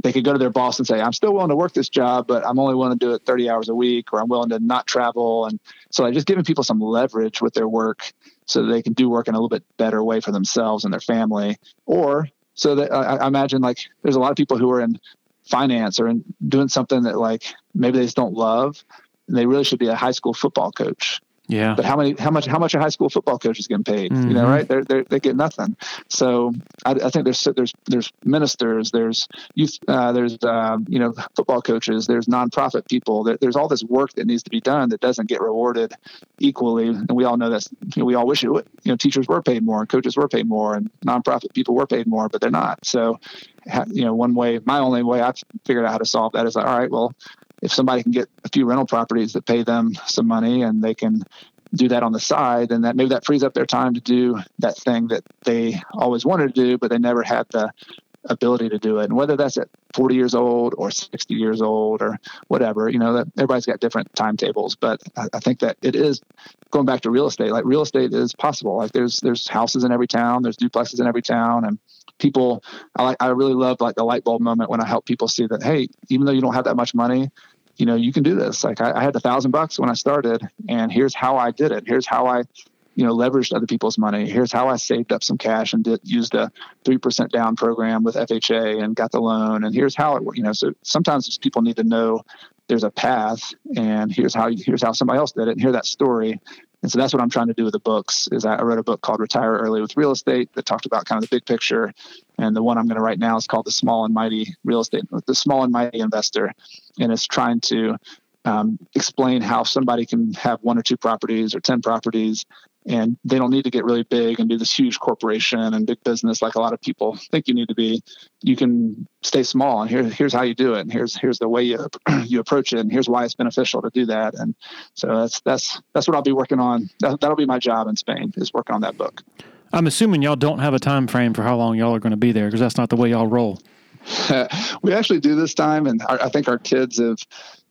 they could go to their boss and say i'm still willing to work this job but i'm only willing to do it 30 hours a week or i'm willing to not travel. And so like just giving people some leverage with their work so they can do work in a little bit better way for themselves and their family. Or so that I, I imagine like there's a lot of people who are in finance or in doing something that like maybe they just don't love and they really should be a high school football coach yeah. But how many, how much, how much a high school football coach is getting paid? Mm-hmm. You know, mm-hmm. right? They're, they're, they get nothing. So I, I, think there's, there's, there's ministers, there's youth, uh, there's, uh, you know, football coaches, there's nonprofit people. There, there's all this work that needs to be done that doesn't get rewarded equally. And we all know that, you know, we all wish it would, you know, teachers were paid more and coaches were paid more and nonprofit people were paid more, but they're not. So, you know, one way, my only way I've figured out how to solve that is like, all right, well, if somebody can get a few rental properties that pay them some money and they can do that on the side, then that maybe that frees up their time to do that thing that they always wanted to do, but they never had the ability to do it. And whether that's at 40 years old or 60 years old or whatever, you know, that everybody's got different timetables. But I, I think that it is going back to real estate. Like real estate is possible. Like there's there's houses in every town, there's duplexes in every town, and people I like I really love like the light bulb moment when I help people see that hey, even though you don't have that much money, you know, you can do this. Like I, I had a thousand bucks when I started, and here's how I did it. Here's how I, you know, leveraged other people's money. Here's how I saved up some cash and did used a three percent down program with FHA and got the loan. And here's how it worked. You know, so sometimes just people need to know there's a path, and here's how here's how somebody else did it, and hear that story, and so that's what I'm trying to do with the books. Is I wrote a book called Retire Early with Real Estate that talked about kind of the big picture, and the one I'm going to write now is called The Small and Mighty Real Estate, The Small and Mighty Investor, and it's trying to um, explain how somebody can have one or two properties or ten properties and they don't need to get really big and be this huge corporation and big business like a lot of people think you need to be. You can stay small and here, here's how you do it. And here's here's the way you you approach it. And here's why it's beneficial to do that. And so that's that's that's what I'll be working on. That, that'll be my job in Spain is working on that book. I'm assuming y'all don't have a time frame for how long y'all are going to be there because that's not the way y'all roll. we actually do this time, and I think our kids have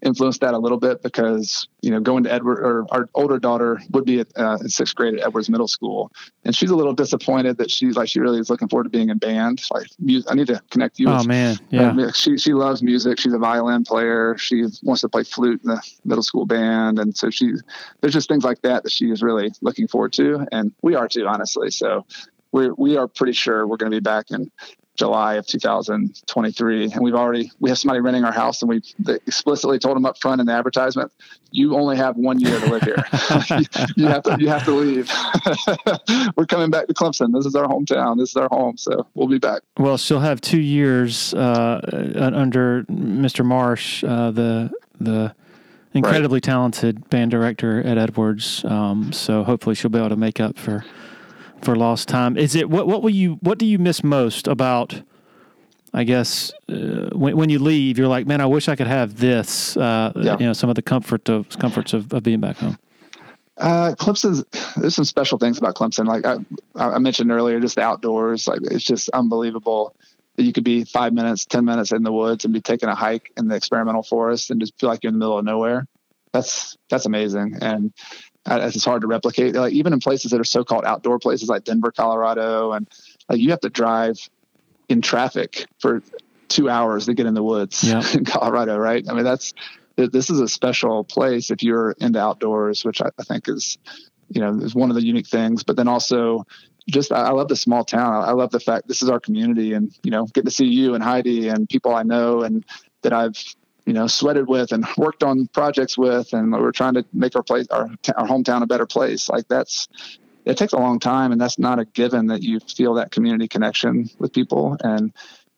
influenced that a little bit because you know going to Edward or our older daughter would be at, uh, in sixth grade at Edwards Middle School, and she's a little disappointed that she's like she really is looking forward to being in band. Like I need to connect you. Oh with, man, yeah. Uh, she she loves music. She's a violin player. She wants to play flute in the middle school band, and so she there's just things like that that she is really looking forward to, and we are too, honestly. So we we are pretty sure we're going to be back in July of 2023, and we've already we have somebody renting our house, and we explicitly told them up front in the advertisement, you only have one year to live here. you have to you have to leave. We're coming back to Clemson. This is our hometown. This is our home, so we'll be back. Well, she'll have two years uh, under Mr. Marsh, uh, the the incredibly right. talented band director at Edwards. Um, so hopefully she'll be able to make up for for lost time. Is it what what will you what do you miss most about? I guess uh, when, when you leave, you're like, man, I wish I could have this. Uh, yeah. You know, some of the comfort of comforts of, of being back home. Uh, Clemson's there's some special things about Clemson. Like I, I mentioned earlier, just the outdoors. Like it's just unbelievable that you could be five minutes, ten minutes in the woods and be taking a hike in the experimental forest and just feel like you're in the middle of nowhere. That's that's amazing. And it's hard to replicate. Like even in places that are so-called outdoor places like Denver, Colorado, and like you have to drive in traffic for two hours to get in the woods yeah. in Colorado, right? I mean, that's this is a special place if you're into outdoors, which I, I think is, you know, is one of the unique things. But then also, just I, love the small town. I, I love the fact this is our community, and you know, get to see you and Heidi and people I know and that I've you know, sweated with and worked on projects with, and we're trying to make our place, our, our hometown a better place. Like that's, it takes a long time, and that's not a given that you feel that community connection with people. And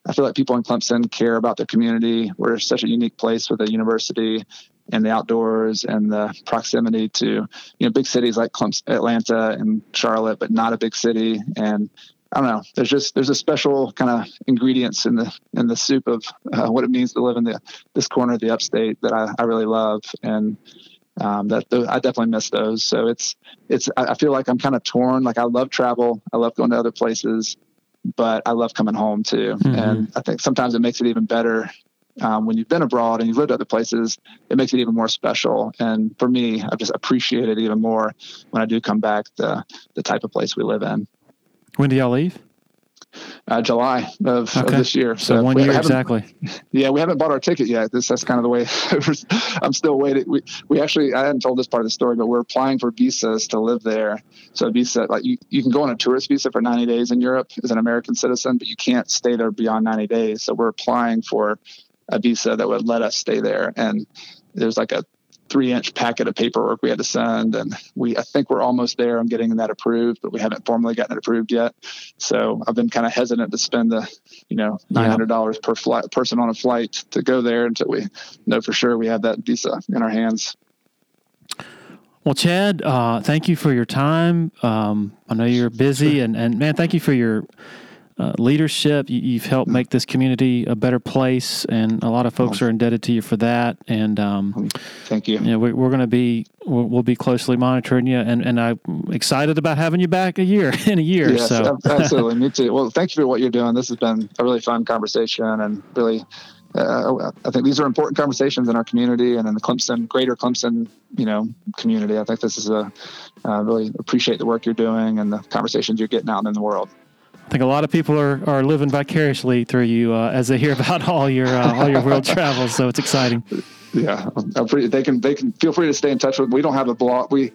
I feel like people in Clemson care about their community. We're such a unique place with a university and the outdoors and the proximity to you know big cities like Clemson, Atlanta and Charlotte, but not a big city. And I don't know. There's just there's a special kind of ingredients in the in the soup of uh, what it means to live in the this corner of the upstate that I, I really love, and um, that I definitely miss those. So it's it's I feel like I'm kind of torn. Like I love travel, I love going to other places, but I love coming home too. Mm-hmm. And I think sometimes it makes it even better um, when you've been abroad and you've lived other places, it makes it even more special. And for me, I've just appreciated it even more when I do come back the the type of place we live in. When do y'all leave? Uh, July of, okay. of, this year. So, so one year exactly. Yeah, we haven't bought our ticket yet. This that's kind of the way. I'm still waiting. We we actually I hadn't told this part of the story, but we're applying for visas to live there. So a visa like you, you can go on a tourist visa for 90 days in Europe as an American citizen, but you can't stay there beyond 90 days. So we're applying for a visa that would let us stay there. And there's like a three inch packet of paperwork we had to send and we i think we're almost there on getting that approved but we haven't formally gotten it approved yet so i've been kind of hesitant to spend the you know $900 yeah. per flight person on a flight to go there until we know for sure we have that visa in our hands well, Chad, uh, thank you for your time. Um, I know you're busy, and, and man, thank you for your uh, leadership. You, have helped make this community a better place, and a lot of folks are indebted to you for that. And um, thank you. you know, we, are going to be we'll, we'll, be closely monitoring you, and, and I'm excited about having you back a year in a year. Yes, so. absolutely, me too. Well, thank you for what you're doing. This has been a really fun conversation, and really. Uh, I think these are important conversations in our community and in the Clemson, greater Clemson, you know, community. I think this is a uh, really appreciate the work you're doing and the conversations you're getting out in the world. I think a lot of people are, are living vicariously through you uh, as they hear about all your uh, all your world travels. So it's exciting. Yeah, pretty, they can they can feel free to stay in touch with. We don't have a blog. We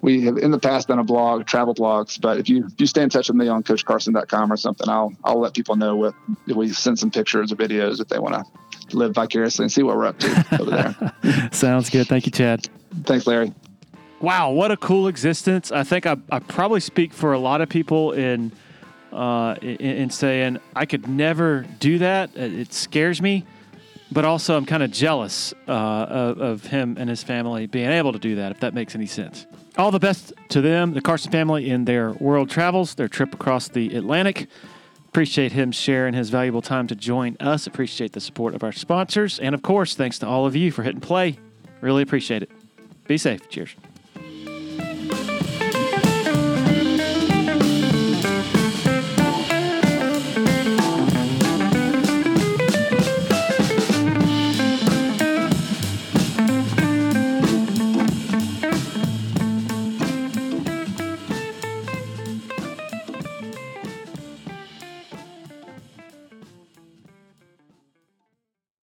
we have in the past done a blog, travel blogs. But if you if you stay in touch with me on CoachCarson.com or something, I'll I'll let people know what if we send some pictures or videos if they want to live vicariously and see what we're up to over there. Sounds good. Thank you, Chad. Thanks, Larry. Wow, what a cool existence! I think I I probably speak for a lot of people in uh, in, saying I could never do that. It scares me, but also I'm kind of jealous uh, of, of, him and his family being able to do that. If that makes any sense. All the best to them, the Carson family, in their world travels, their trip across the Atlantic. Appreciate him sharing his valuable time to join us. Appreciate the support of our sponsors, and of course, thanks to all of you for hitting play. Really appreciate it. Be safe. Cheers.